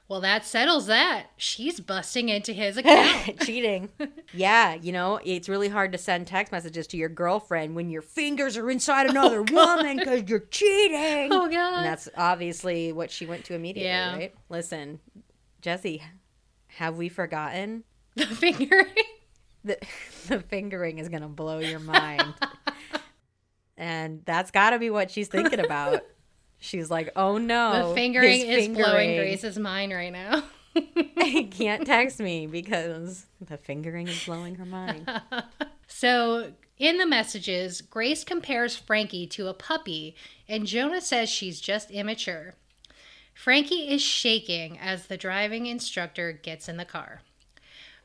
Well, that settles that. She's busting into his <laughs> account. Cheating. <laughs> Yeah, you know, it's really hard to send text messages to your girlfriend when your fingers are inside oh, another woman because you're cheating. oh, God. And that's obviously what she went to immediately, Yeah. right? Listen, Jesse, have we forgotten? <laughs> the fingering. The, the fingering is going to blow your mind. and that's got to be what she's thinking about. She's like, "Oh no, the fingering is blowing. Grace's mind right now. <laughs> He can't text me because the fingering is blowing her mind." <laughs> So, in the messages, Grace compares Frankie to a puppy, and Jonah says she's just immature. Frankie is shaking as the driving instructor gets in the car.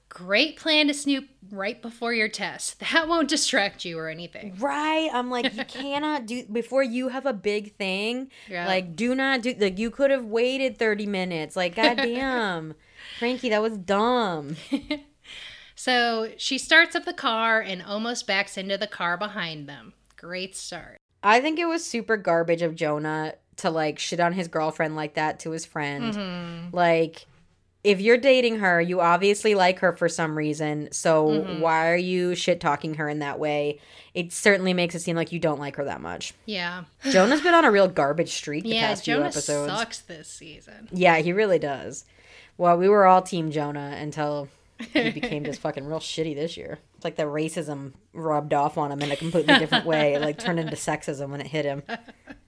Great plan to snoop right before your test. That won't distract you or anything. Right. I'm like, you <laughs> cannot do before you have a big thing. Yeah. Like, do not do like you could have waited 30 minutes. Like, <laughs> goddamn. Frankie, that was dumb. <laughs> So she starts up the car and almost backs into the car behind them. Great start. I think it was super garbage of Jonah to like shit on his girlfriend like that to his friend. Mm-hmm. Like, if you're dating her, you obviously like her for some reason. So Mm-hmm. why are you shit talking her in that way? It certainly makes it seem like you don't like her that much. Yeah. Jonah's been on a real garbage streak the Yeah, past few Jonah episodes. sucks this season. Yeah, he really does. Well, we were all Team Jonah until he became just fucking real shitty this year. It's like the racism rubbed off on him in a completely different way. It like turned into sexism when it hit him.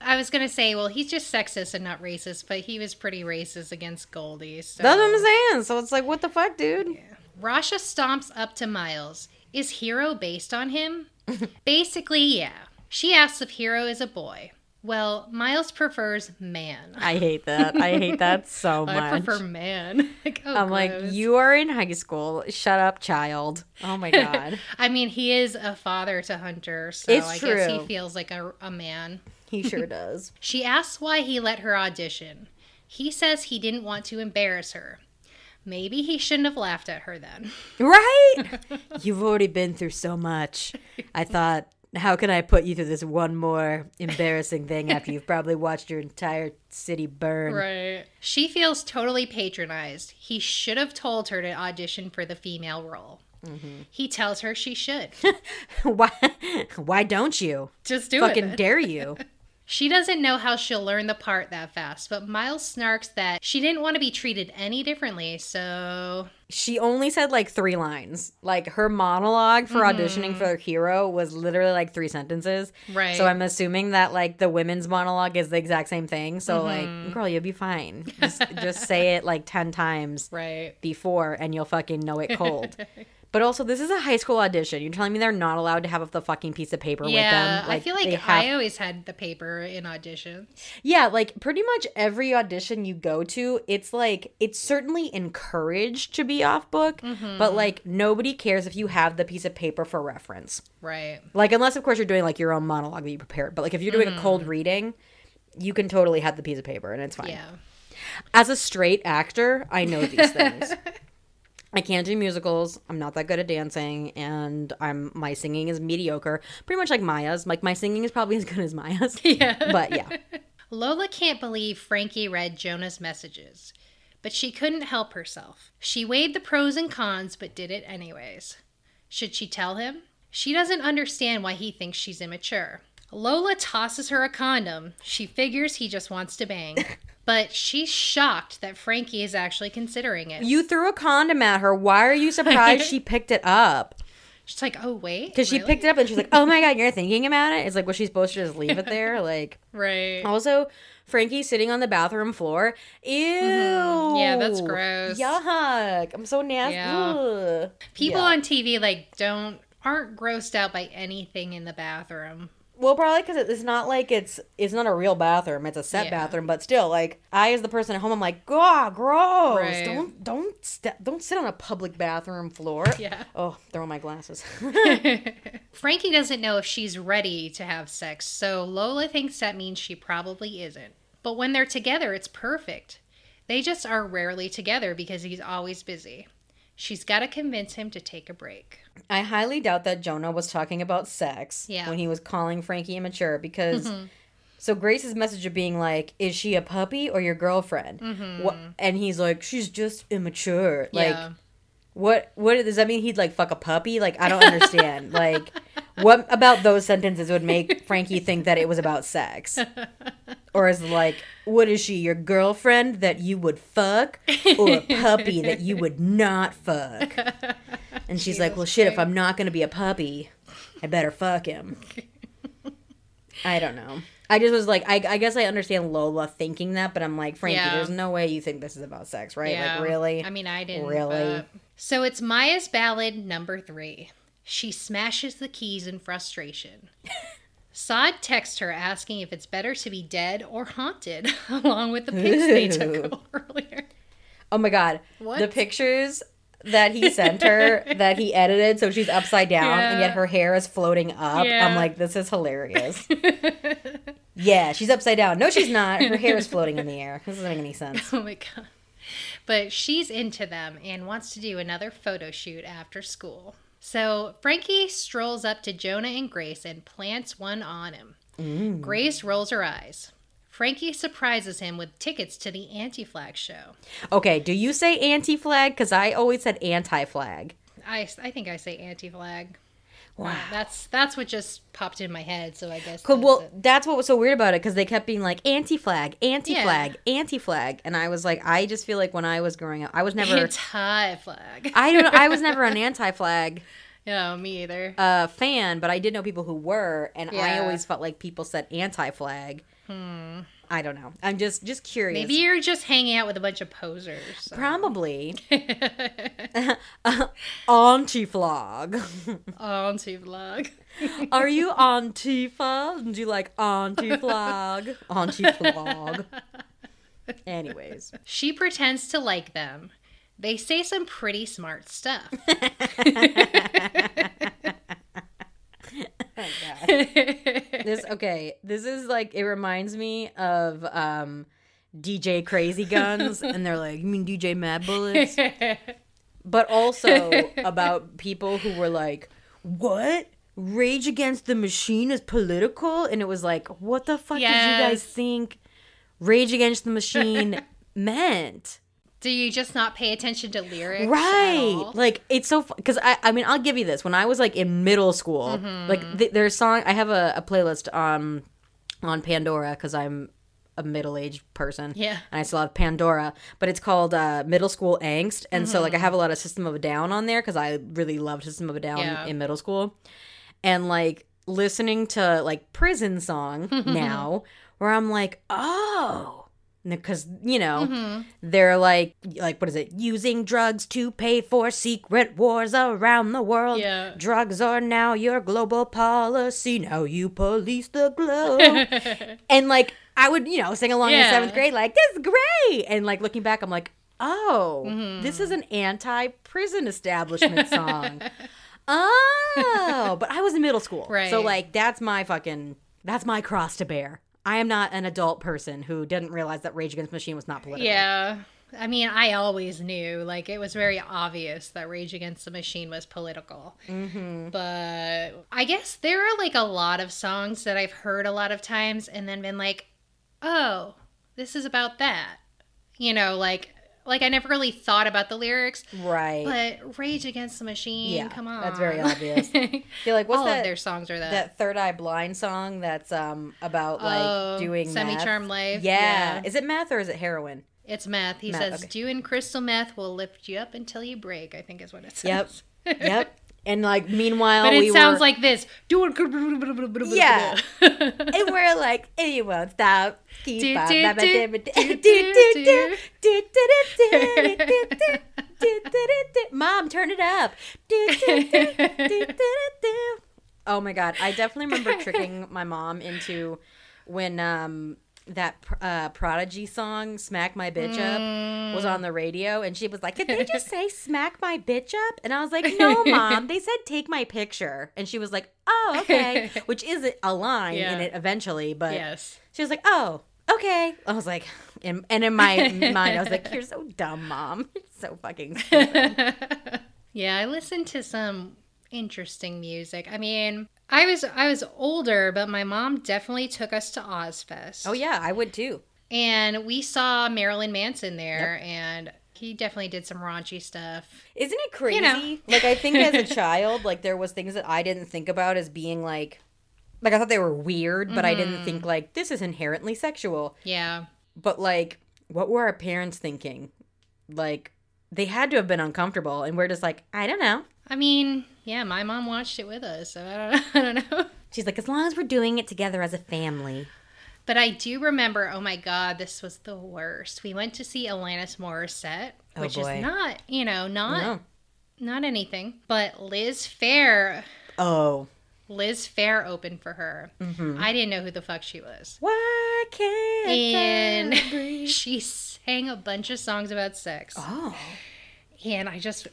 I was gonna say, well, he's just sexist and not racist, but he was pretty racist against Goldi. So. That's what I'm saying. So it's like, what the fuck, dude? Rasha stomps up to Miles. Is Hero based on him? <laughs> Basically, yeah. She asks if Hero is a boy. Well, Miles prefers man. I hate that. I hate that <laughs> so much. I prefer man. <laughs> like, oh, I'm like, you are in high school. Shut up, child. Oh my <laughs> god. I mean, he is a father to Hunter, so It's I guess he feels like a, a man. he sure does. She asks why he let her audition. He says he didn't want to embarrass her. Maybe he shouldn't have laughed at her then. Right? You've already been through so much. I thought, how can I put you through this one more embarrassing thing after you've probably watched your entire city burn? Right. She feels totally patronized. He should have told her to audition for the female role. Mm-hmm. He tells her she should. <laughs> why why don't you? Just do Fucking it. Fucking dare you. <laughs> She doesn't know how she'll learn the part that fast, but Miles snarks that she didn't want to be treated any differently, so She only said like three lines. Like her monologue for auditioning for mm-hmm. hero was literally like three sentences. Right. So I'm assuming that like the women's monologue is the exact same thing. So like, mm-hmm. girl, you'll be fine. <laughs> Just, just say it like 10 times right. before and you'll fucking know it cold. <laughs> But also, this is a high school audition. You're telling me they're not allowed to have the fucking piece of paper with Yeah, them? I feel like have- I always had the paper in auditions. Yeah, like pretty much every audition you go to, it's like it's certainly encouraged to be off book, Mm-hmm. but like nobody cares if you have the piece of paper for reference. Right. Like unless of course you're doing like your own monologue that you prepared, but like if you're doing a cold reading, you can totally have the piece of paper and it's fine. Mm-hmm. Yeah. As a straight actor, I know these things. <laughs> I can't do musicals. I'm not that good at dancing, and I'm my singing is mediocre. Pretty much like Maya's. Like my singing is probably <laughs> as good as Maya's. <laughs> Yeah. But yeah. <laughs> Lola can't believe Frankie read Jonah's messages, but she couldn't help herself. She weighed the pros and cons, but did it anyways. Should she tell him? She doesn't understand why he thinks she's immature. Lola tosses her a condom. She figures he just wants to bang. But she's shocked that Frankie is actually considering it. You threw a condom at her. Why are you surprised she <laughs> picked it up? She's like, oh, wait. Because she really?" picked it up and she's like, "Oh my god, you're thinking about it." It's like, was she supposed to just leave it there? <laughs> Like, Right. also, Frankie sitting on the bathroom floor. Ew. Mm-hmm. Yeah, that's gross. Yuck. I'm so nasty. Yeah. People Yeah. on TV, like, don't, aren't grossed out by anything in the bathroom. Well, probably because it's not like it's it's not a real bathroom. It's a set Yeah. bathroom, but still, like I as the person at home, I'm like, God, gross. Right. Don't don't st- don't sit on a public bathroom floor. Yeah. Oh, throw my glasses. <laughs> <laughs> Frankie doesn't know if she's ready to have sex, so Lola thinks that means she probably isn't. But when they're together, it's perfect. They just are rarely together because he's always busy. She's got to convince him to take a break. I highly doubt that Jonah was talking about sex Yeah. when he was calling Frankie immature because. Mm-hmm. So Grace's message of being like, "Is she a puppy or your girlfriend?" Mm-hmm. Wha- and he's like, "She's just immature." Like, yeah. What what does that mean? He'd like fuck a puppy? Like I don't understand. <laughs> like what about those sentences would make <laughs> Frankie think that it was about sex? Or is like what is she your girlfriend that you would fuck or a puppy that you would not fuck? And she's like, "Well shit, if I'm not going to be a puppy, I better fuck him." I don't know. I just was like, I, I guess I understand Lola thinking that, but I'm like, Frankie, Yeah. there's no way you think this is about sex, right? Yeah. Like, really? I mean, I didn't. Really? but- So it's Maya's ballad number three. She smashes the keys in frustration. <laughs> Saad texts her asking if it's better to be dead or haunted, <laughs> along with the pics they took <laughs> earlier. oh my god, What? the pictures that he sent her that he edited, so she's upside down, and yet her hair is floating up. Yeah. I'm like, this is hilarious. yeah, she's upside down. No, she's not. Her hair is floating in the air. This doesn't make any sense. Oh my god. But she's into them and wants to do another photo shoot after school. So Frankie strolls up to Jonah and Grace and plants one on him. Grace rolls her eyes. Frankie surprises him with tickets to the anti flag show. Okay, do you say anti-flag? Because I always said anti-flag. I, I think I say anti flag. Wow. That's that's what just popped in my head, so I guess. That's Well, it. that's what was so weird about it because they kept being like anti-flag, anti-flag, anti-flag, and I was like, I just feel like when I was growing up, I was never, anti flag. I don't, I was never an <laughs> anti-flag No, me either. uh, fan, but I did know people who were, and I always felt like people said anti-flag. I don't know. I'm just just curious. Maybe you're just hanging out with a bunch of posers. so. Probably <laughs> <laughs> anti-flag. auntie flag. <laughs> Are you Antifa? Do you like anti-flag? Anti-flag. Anyways. She pretends to like them. They say some pretty smart stuff. <laughs> This okay. This is like it reminds me of um DJ Crazy Guns, and they're like, "You mean DJ Mad Bullets?" but also <laughs> about people who were like, "What? Rage Against the Machine is political?" And it was like, "What the fuck did you guys think Rage Against the Machine <laughs> meant?" Do you just not pay attention to lyrics? right like it's so because I, I mean i'll give you this when i was like in middle school Mm-hmm. like th- there's song i have a, a playlist on on pandora because i'm a middle-aged person Yeah. and i still have pandora but it's called uh, middle school angst and so Mm-hmm. like i have a lot of system of a down on there because i really loved system of a down Yeah. in middle school and like listening to like prison song <laughs> now where i'm like oh because you know Mm-hmm. they're like like what is it? Using drugs to pay for secret wars around the world. Yeah. drugs are now your global policy. Now you police the globe. <laughs> And like i would you know sing along in Yeah. seventh grade like this is great. And like looking back i'm like oh Mm-hmm. this is an anti-prison establishment song. <laughs> Oh but i was in middle school. So like that's my fucking that's my cross to bear i am not an adult person who didn't realize that rage against the machine was not political Yeah. I mean, I always knew. Like, it was very obvious that Rage Against the Machine was political. Mm-hmm. But I guess there are, like, a lot of songs that I've heard a lot of times and then been like, oh, this is about that. You know, like, like I never really thought about the lyrics. right But Rage Against the Machine, Yeah, come on. that's very obvious. <laughs> You're like, what's All that? of their songs are that. that third eye blind song that's um about like Oh, doing Semi? Charmed Life, Yeah. yeah. is it meth or is it heroin? It's meth. He Meth, says, okay. doing crystal meth will lift you up until you break, I think is what it says. Yep. <laughs> yep. And like, meanwhile, but it we sounds were, like this. Yeah, and we're like, anyone stop. Mom, turn it up. oh my god, I definitely remember tricking my mom into when um that uh, Prodigy song "Smack My Bitch Up" was on the radio, and she was like, "Did they just say smack my bitch up?" And I was like, "No, mom, they said take my picture." And she was like, "Oh, okay," <laughs> which is a line Yeah. in it eventually, but yes. she was like, "Oh, okay." I was like, and, and in my <laughs> mind, I was like, "You're so dumb, mom. <laughs> You're so fucking." Stupid. Yeah, I listened to some interesting music. I mean, I was I was older, but my mom definitely took us to Ozzfest. oh yeah, I would too. And we saw Marilyn Manson there and he definitely did some raunchy stuff. Isn't it crazy? You know. Like I think as a <laughs> child, like there was things that I didn't think about as being like like I thought they were weird, but I didn't think mm. like this is inherently sexual. Yeah. But like what were our parents thinking? Like they had to have been uncomfortable and we're just like, I don't know. I mean, Yeah, my mom watched it with us, so I don't, <laughs> I don't know. She's like, as long as we're doing it together as a family. But I do remember, oh my god, this was the worst. We went to see Alanis Morissette, Oh, which boy. is not, you know, not No. not anything. But Liz Phair, Oh. Liz Phair opened for her. Mm-hmm. I didn't know who the fuck she was. Why can't And <laughs> I breathe? she sang a bunch of songs about sex. Oh. And I just,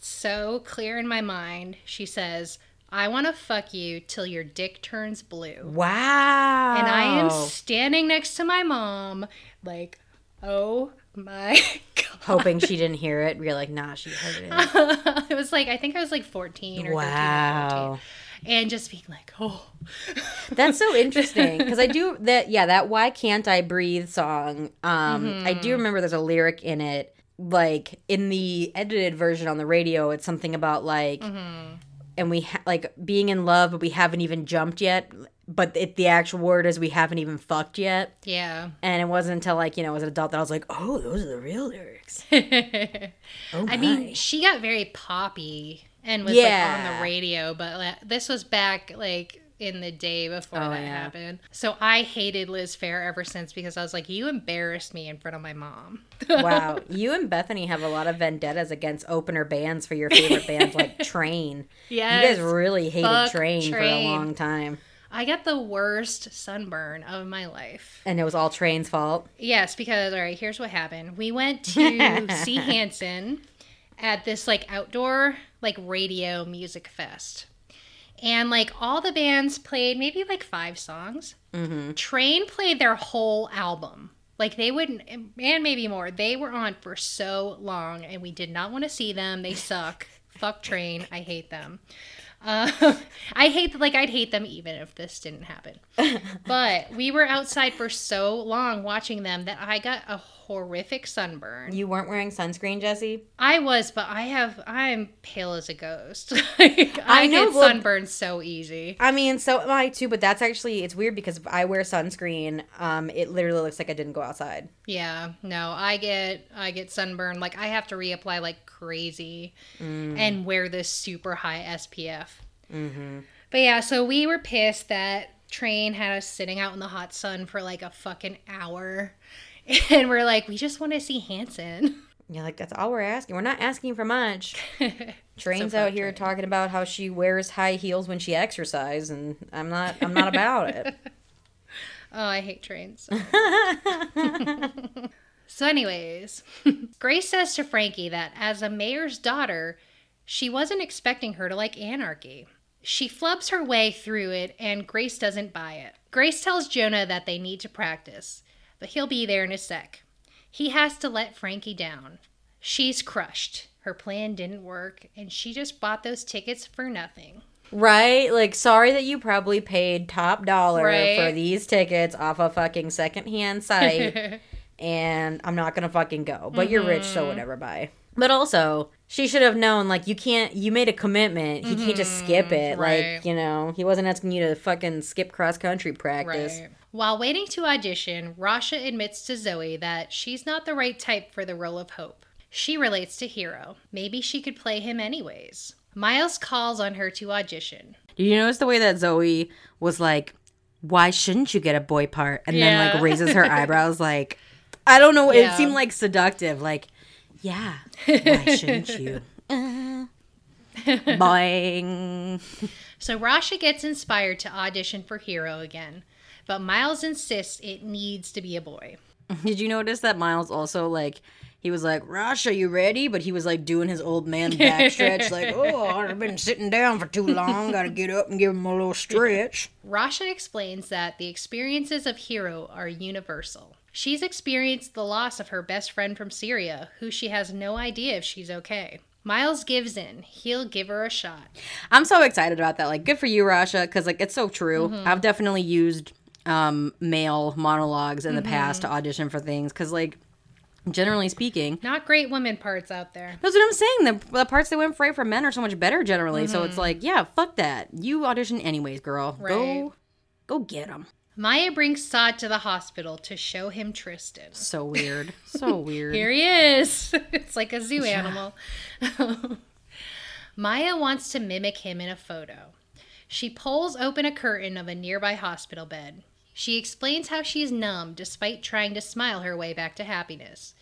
so clear in my mind. She says, I want to fuck you till your dick turns blue. Wow. And I am standing next to my mom, like, oh my <laughs> God. hoping she didn't hear it. You're like, nah, she heard it. <laughs> it was like, I think I was like 14 or 13 or wow. 14. And just being like, oh. <laughs> That's so interesting because I do that. Yeah, that "Why Can't I Breathe" song. Um, I do remember there's a lyric in it, like in the edited version on the radio. It's something about like, and we ha- like being in love, but we haven't even jumped yet. But it, the actual word is we haven't even fucked yet. Yeah. And it wasn't until like you know as an adult that I was like, oh, those are the real lyrics. <laughs> I Oh my. mean, she got very poppy and was like on the radio, but like, this was back like in the day before Oh, that yeah. happened. So I hated Liz Phair ever since because I was like, you embarrassed me in front of my mom. <laughs> wow, you and Bethany have a lot of vendettas against opener bands for your favorite bands like <laughs> Train. Yes. You guys really hated Fuck Train, for a long time. I got the worst sunburn of my life. And it was all Train's fault. Yes, because all right, here's what happened. We went to <laughs> see Hanson at this like outdoor like radio music fest. And like all the bands played maybe like five songs. Mm-hmm. Train played their whole album. Like they wouldn't, and maybe more. They were on for so long, and we did not want to see them. They suck. <laughs> Fuck Train. I hate them. Uh, <laughs> I hate like I'd hate them even if this didn't happen. <laughs> But we were outside for so long watching them that I got a horrific sunburn. You weren't wearing sunscreen, Jesse? I was, but I have I'm pale as a ghost. <laughs> Like, I, I know, get well- sunburned so easy. I mean, so am I too, but that's actually, it's weird because if I wear sunscreen, um, it literally looks like I didn't go outside. Yeah, no, I get I get sunburned. Like I have to reapply like crazy and wear this super high SPF. Mm-hmm. But yeah, so we were pissed that train had us sitting out in the hot sun for like a fucking hour, <laughs> and we're like, we just want to see Hanson. <laughs> You're like, that's all we're asking. We're not asking for much. <laughs> Train's So out here Train. talking about how she wears high heels when she exercises, and I'm not, I'm not about it. Oh, I hate trains. so, anyways, Grace says to Frankie that as a mayor's daughter, she wasn't expecting her to like anarchy. She flubs her way through it, and Grace doesn't buy it. Grace tells Jonah that they need to practice, but he'll be there in a sec. He has to let Frankie down. She's crushed. Her plan didn't work, and she just bought those tickets for nothing. Right? Like, sorry that you probably paid top dollar Right. for these tickets off a fucking secondhand site, <laughs> and I'm not gonna fucking go. But you're rich, so mm-hmm. whatever, bye. But also, she should have known, like, you can't, you made a commitment. He can't just skip mm-hmm. it. right. Like, you know, he wasn't asking you to fucking skip cross country practice. Right. While waiting to audition, Rasha admits to Zoe that she's not the right type for the role of Hope. She relates to Hero. Maybe she could play him anyways. Miles calls on her to audition. Did you notice the way that Zoe was like, why shouldn't you get a boy part? And then, like, raises her <laughs> eyebrows, like, I don't know. Yeah. It seemed like seductive. Like, yeah, <laughs> why shouldn't you? Uh, <laughs> boing. So Rasha gets inspired to audition for Hero again, but Miles insists it needs to be a boy. <laughs> Did you notice that Miles also, like, he was like, Rasha, you ready? But he was like doing his old man backstretch, <laughs> like, oh, I've been sitting down for too long. Gotta get up and give him a little stretch. <laughs> Rasha explains that the experiences of Hero are universal. She's experienced the loss of her best friend from Syria, who she has no idea if she's okay. Miles gives in. He'll give her a shot. I'm so excited about that. Like, good for you, Rasha, because like it's so true. Mm-hmm. I've definitely used um male monologues in the Mm-hmm. past to audition for things because like generally speaking Not great women parts out there. that's what i'm saying the, the parts that went for for men are so much better generally so Mm-hmm. it's like yeah fuck that you audition anyways girl Right. go go get them Maya brings Saad to the hospital to show him Tristan. so weird <laughs> so weird Here he is. <laughs> it's like a zoo animal. <laughs> Maya wants to mimic him in a photo. She pulls open a curtain of a nearby hospital bed. She explains how she's numb despite trying to smile her way back to happiness.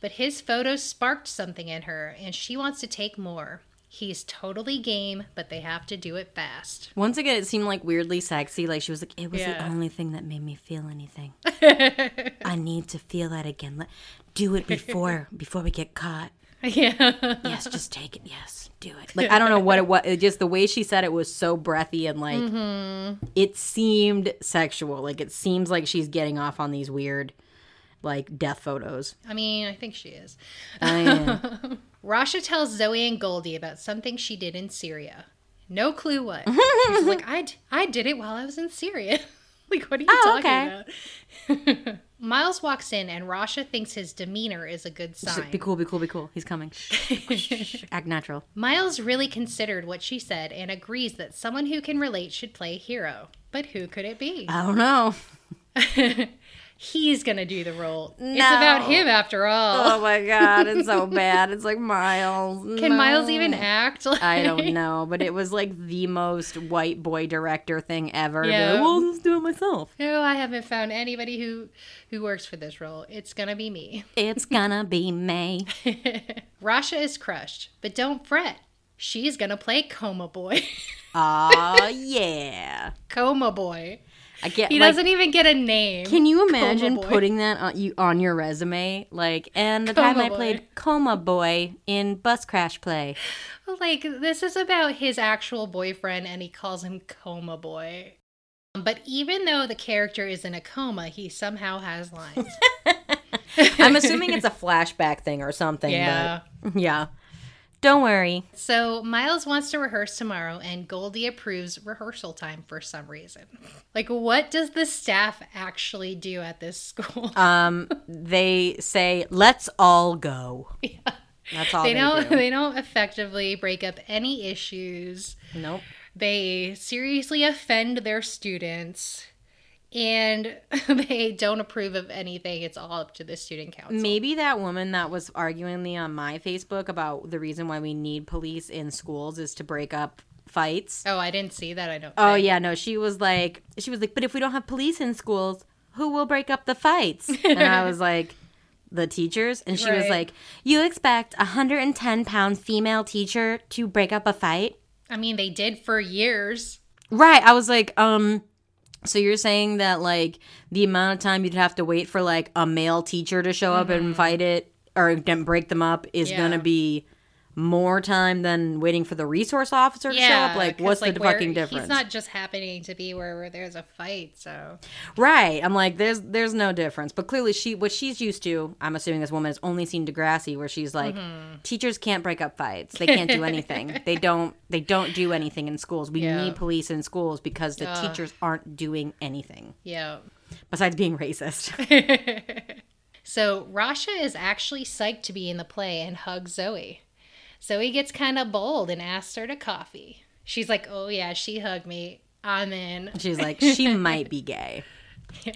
But his photo sparked something in her, and she wants to take more. He's totally game, but they have to do it fast. Once again, it seemed like weirdly sexy. Like she was like, it was Yeah. the only thing that made me feel anything. <laughs> I need to feel that again. Let, do it <laughs> before before we get caught. yeah. Yes, just take it. Yes, do it. Like I don't know what it was. It just the way she said it was so breathy and like Mm-hmm. it seemed sexual. Like it seems like she's getting off on these weird like death photos. I mean, I think she is. I am. <laughs> Rasha tells Zoe and Goldi about something she did in Syria. No clue what. <laughs> She's like, I, d- I did it while I was in Syria. <laughs> like, what are you Oh, talking about? Miles walks in, and Rasha thinks his demeanor is a good sign. be cool, be cool, be cool. He's coming. <laughs> Act natural. Miles really considered what she said and agrees that someone who can relate should play hero. But who could it be? I don't know. <laughs> He's gonna do the role. It's about him after all. Oh my god, it's so <laughs> bad. It's like Miles. Can Miles even act? Like... I don't know, but it was like the most white boy director thing ever. Yeah. like, well, let's do it myself. No, I haven't found anybody who who works for this role. It's gonna be me. It's gonna be me. <laughs> Rasha is crushed, but don't fret. She's gonna play Coma Boy. Aw, <laughs> yeah. Coma Boy. I get. He like, doesn't even get a name. Can you imagine Boy. putting that on you on your resume? Like, and the Coma time I played Coma Boy in Bus Crash Play. Like this is about his actual boyfriend, and he calls him Coma Boy. But even though the character is in a coma, he somehow has lines. <laughs> I'm assuming it's a flashback thing or something. Yeah. But yeah. Don't worry. So Miles wants to rehearse tomorrow, and Goldi approves rehearsal time for some reason. <laughs> Like, what does the staff actually do at this school? <laughs> Um, they say, "Let's all go." Yeah. That's all they they, don't. do. <laughs> They don't effectively break up any issues. Nope. They seriously offend their students, and <laughs> they don't approve of anything. It's all up to the student council. Maybe that woman that was arguing me on my Facebook about the reason why we need police in schools is to break up fights. Oh, I didn't see that. I don't. Oh think. yeah, no, she was like she was like, "But if we don't have police in schools, who will break up the fights?" And I was <laughs> like, "The teachers." And she was like, "You expect a 110 pound female teacher to break up a fight?" I mean, they did for years. Right. I was like, um, so you're saying that like the amount of time you'd have to wait for like a male teacher to show up and fight it or break them up is Mm-hmm. Yeah. gonna be more time than waiting for the resource officer to show up? Like, what's like, the fucking difference? He's not just happening to be where, where there's a fight. So Right. I'm like, there's there's no difference. But clearly she what she's used to, I'm assuming this woman has only seen Degrassi where she's like, Mm-hmm. teachers can't break up fights. They can't do anything. <laughs> they don't they don't do anything in schools. We Yeah. need police in schools because the Ugh. teachers aren't doing anything. yeah. Besides being racist. <laughs> So Rasha is actually psyched to be in the play and hugs Zoe. Zoe gets kind of bold and asks her to coffee. She's like, "Oh yeah, she hugged me. I'm in." She's like, <laughs> she might be gay.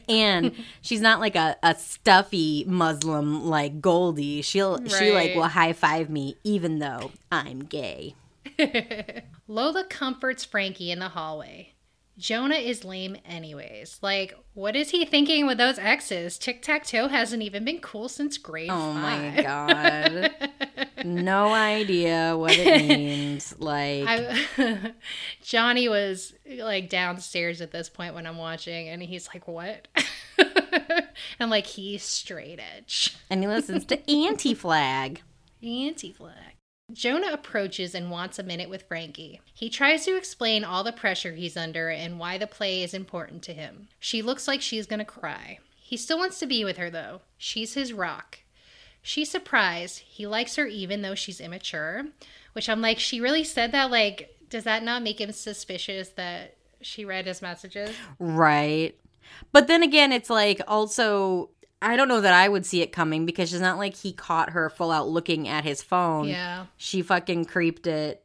And she's not like a, a stuffy Muslim like Goldi. She'll she like will high five me even though I'm gay. <laughs> Lola comforts Frankie in the hallway. Jonah is lame anyways. Like, what is he thinking with those exes? Tic tac toe hasn't even been cool since grade Oh my god. <laughs> no idea what it means. <laughs> Like I, <laughs> Johnny was like downstairs at this point when I'm watching, and he's like, "What?" I'm like, "He's straight edge, and he listens to anti flag. anti-flag." Jonah approaches and wants a minute with Frankie. He tries to explain all the pressure he's under and why the play is important to him. She looks like she's gonna cry. He still wants to be with her though. She's his rock. She's surprised. He likes her even though she's immature, which I'm like, she really said that? Like, does that not make him suspicious that she read his messages? Right. But then again, it's like also I don't know that I would see it coming because it's not like he caught her full out looking at his phone. Yeah. She fucking creeped it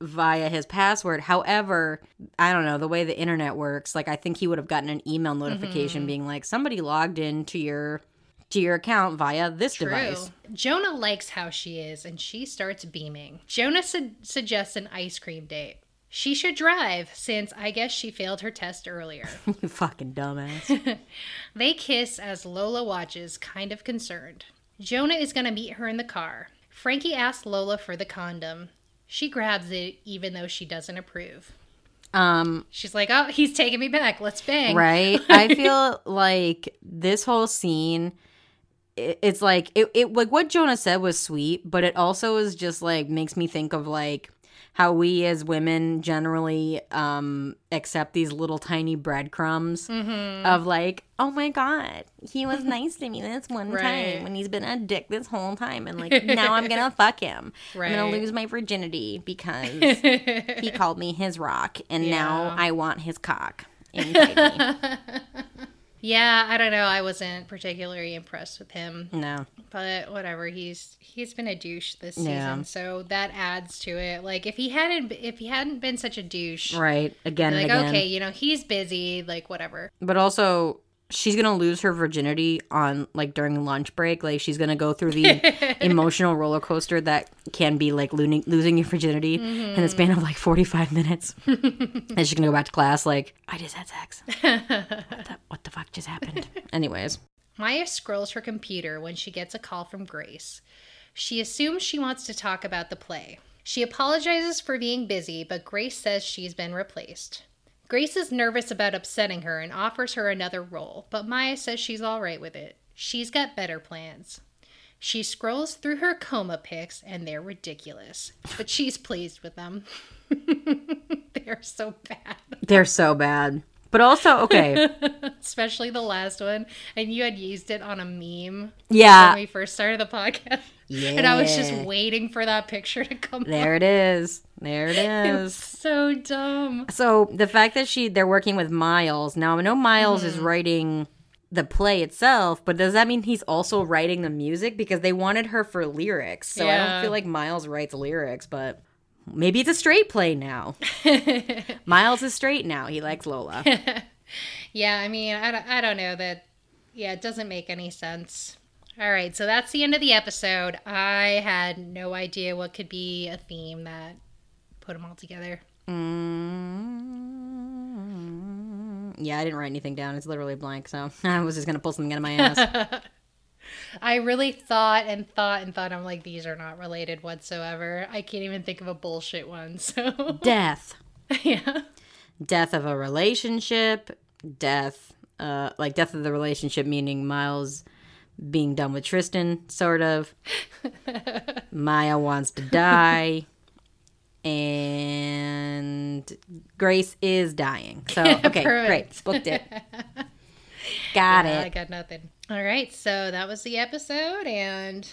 via his password. However, I don't know the way the internet works. Like I think he would have gotten an email notification mm-hmm. being like somebody logged into your to your account via this True. device. Jonah likes how she is and she starts beaming. Jonah su- suggests an ice cream date. She should drive since I guess she failed her test earlier. <laughs> you fucking dumbass. <laughs> They kiss as Lola watches, kind of concerned. Jonah is going to meet her in the car. Frankie asks Lola for the condom. She grabs it even though she doesn't approve. um, She's like, oh, he's taking me back. Let's bang. right? <laughs> I feel like this whole scene it- it's like it, it like what Jonah said was sweet, but it also is just like makes me think of like how we as women generally um accept these little tiny breadcrumbs Mm-hmm. of like, oh my god, he was <laughs> nice to me this one Right. time when he's been a dick this whole time and like <laughs> now I'm gonna fuck him. I'm gonna lose my virginity because he <laughs> called me his rock and now I want his cock inside me. Yeah, I don't know. I wasn't particularly impressed with him, No. but whatever. He's he's been a douche this Yeah. season, so that adds to it. Like if he hadn't if he hadn't been such a douche, Right. Again like and again. okay, you know, he's busy, like whatever. But also she's gonna lose her virginity on like during lunch break. Like she's gonna go through the <laughs> emotional roller coaster that can be like losing losing your virginity in the mm-hmm. span of like forty five minutes. <laughs> and she's gonna go back to class like, I just had sex. <laughs> what, the, what the fuck just happened? Anyways. Maya scrolls her computer when she gets a call from Grace. She assumes she wants to talk about the play. She apologizes for being busy, but Grace says she's been replaced. Grace is nervous about upsetting her and offers her another role, but Maya says she's all right with it. She's got better plans. She scrolls through her coma pics and they're ridiculous, but she's pleased with them. <laughs> they're so bad. They're so bad. But also, okay. <laughs> Especially the last one. And you had used it on a meme Yeah. when we first started the podcast. And I was just waiting for that picture to come There up. it is. There it <laughs> is. So dumb. So the fact that she they're working with Miles now, I know Miles Mm-hmm. is writing the play itself, but does that mean he's also writing the music because they wanted her for lyrics? So I don't feel like Miles writes lyrics, but maybe it's a straight play now. <laughs> Miles is straight now. He likes Lola. <laughs> Yeah, I mean, I don't, I don't know that. Yeah, it doesn't make any sense. All right, so that's the end of the episode. I had no idea what could be a theme that put them all together. Mm, yeah, I didn't write anything down. It's literally blank, so <laughs> I was just gonna pull something out of my ass. <laughs> I really thought and thought and thought. I'm like, these are not related whatsoever. I can't even think of a bullshit one. <laughs> So Death. yeah, death of a relationship, death, uh, like death of the relationship, meaning Miles being done with Tristan, sort of. Maya wants to die, and Grace is dying. So, <laughs> okay, great. Booked it. <laughs> Got Yeah, I got nothing. All right, so that was the episode, and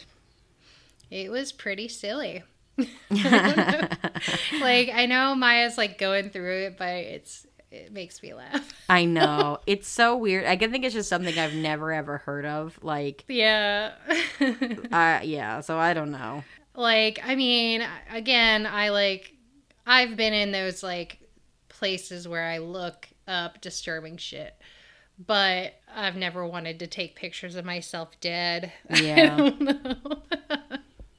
it was pretty silly. <laughs> like I know Maya's like going through it, but it's it makes me laugh. <laughs> I know. It's so weird. I can think it's just something I've never ever heard of. Like, Yeah. <laughs> uh, yeah, so I don't know. like I mean, again, I like I've been in those like places where I look up disturbing shit. But I've never wanted to take pictures of myself dead. <laughs> Yeah.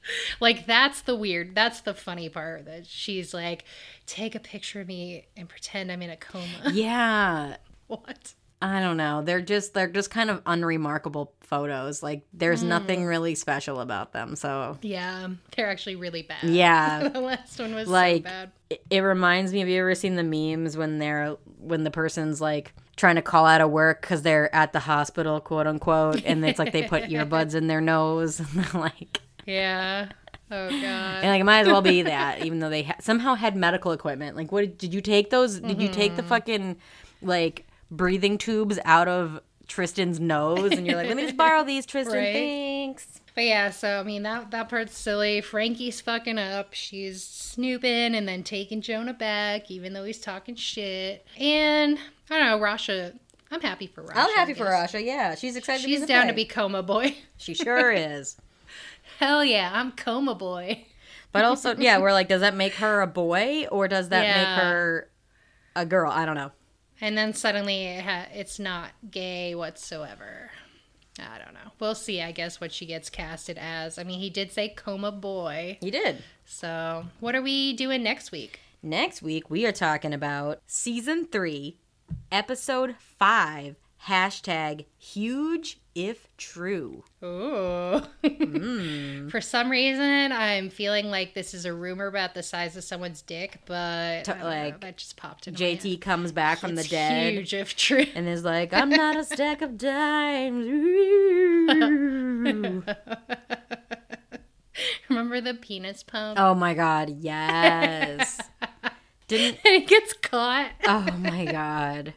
I don't know. like that's the weird that's the funny part that she's like take a picture of me and pretend i'm in a coma <laughs> Yeah. what I don't know. They're just they're just kind of unremarkable photos. Like there's hmm. nothing really special about them. So yeah they're actually really bad <laughs> yeah, the last one was Like- so bad it, it reminds me. Have you ever seen the memes when they're when the person's like trying to call out of work because they're at the hospital, quote unquote, and it's like they put earbuds in their nose <laughs> and they're like, yeah oh god and like it might as well be that, even though they ha- somehow had medical equipment. Like, what did you take those? Did you take the mm-hmm. fucking like breathing tubes out of Tristan's nose? And you're like, let me just borrow these, <laughs> Tristan. Right. Thanks. but yeah so i mean that that part's silly frankie's fucking up she's snooping and then taking jonah back even though he's talking shit and i don't know rasha i'm happy for rasha I'm happy for. Rasha. Yeah, she's excited. she's to be down to be coma boy She sure <laughs> is. Hell yeah i'm coma boy But also, <laughs> yeah, we're like, does that make her a boy or does that Yeah. make her a girl? I don't know. And then suddenly it ha- it's not gay whatsoever. I don't know. We'll see, I guess, what she gets casted as. I mean, he did say coma boy. He did. So, what are we doing next week? Next week, we are talking about season three, episode five, hashtag huge if true. Ooh. <laughs> Mm. For some reason, I'm feeling like this is a rumor about the size of someone's dick, but To- don't know, like, that just popped in my head. JT comes back from the dead Huge if true. and is like, I'm not a stack of dimes. <laughs> Remember the penis pump? oh my god, yes. <laughs> Didn't it gets caught. Oh my god.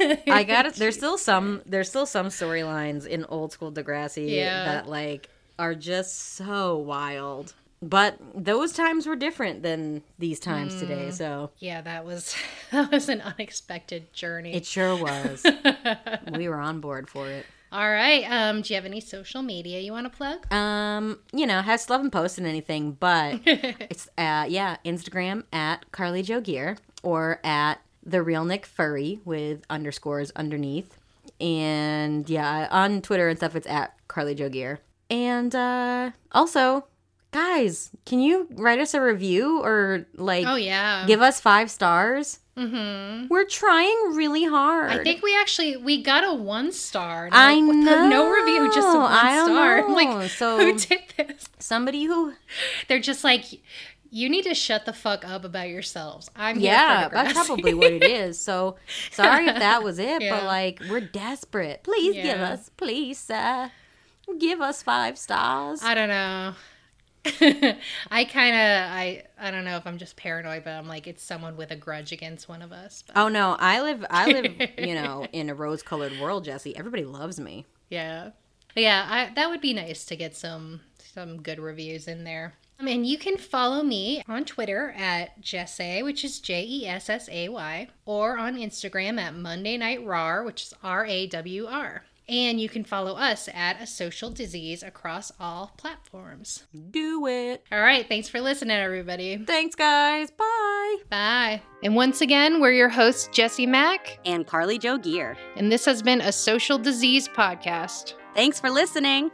I got it. <laughs> There's still some. There's still some storylines in old school Degrassi Yeah. that like are just so wild. But those times were different than these times today. So Yeah, that was <laughs> that was an unexpected journey. it sure was. <laughs> we were on board for it. All right. Um, do you have any social media you want to plug? Um, you know, has still haven't posted anything, but it's uh yeah, Instagram at Carly Joe Gear or at the real Nick Furry with underscores underneath. And yeah, on Twitter and stuff it's at Carly Joe Gear. And uh also, guys, can you write us a review or like Oh yeah. give us five stars? mm-hmm. We're trying really hard. I think we actually we got a one star. No, I No review, just a one I star. <laughs> Know. Like So- who did this? somebody who They're just like, you need to shut the fuck up about yourselves. I'm here Yeah, that's probably what it <laughs> is. So sorry if that was it, Yeah. but like we're desperate. Please give us, please, uh, give us five stars. I don't know. <laughs> I kind of I I don't know if I'm just paranoid, but I'm like it's someone with a grudge against one of us. But oh no, I live, I live, you <laughs> know, in a rose-colored world, Jesse. Everybody loves me. yeah, yeah, I, that would be nice to get some some good reviews in there. Um, I mean, you can follow me on Twitter at Jessay, which is J E S S A Y, or on Instagram at Monday Night Rawr, which is R A W R. And you can follow us at A Social Disease across all platforms. Do it. All right, thanks for listening, everybody. Thanks, guys. Bye. Bye. And once again, we're your hosts, Jesse Mack, And Carly Joe Gear. and this has been a social disease podcast. Thanks for listening.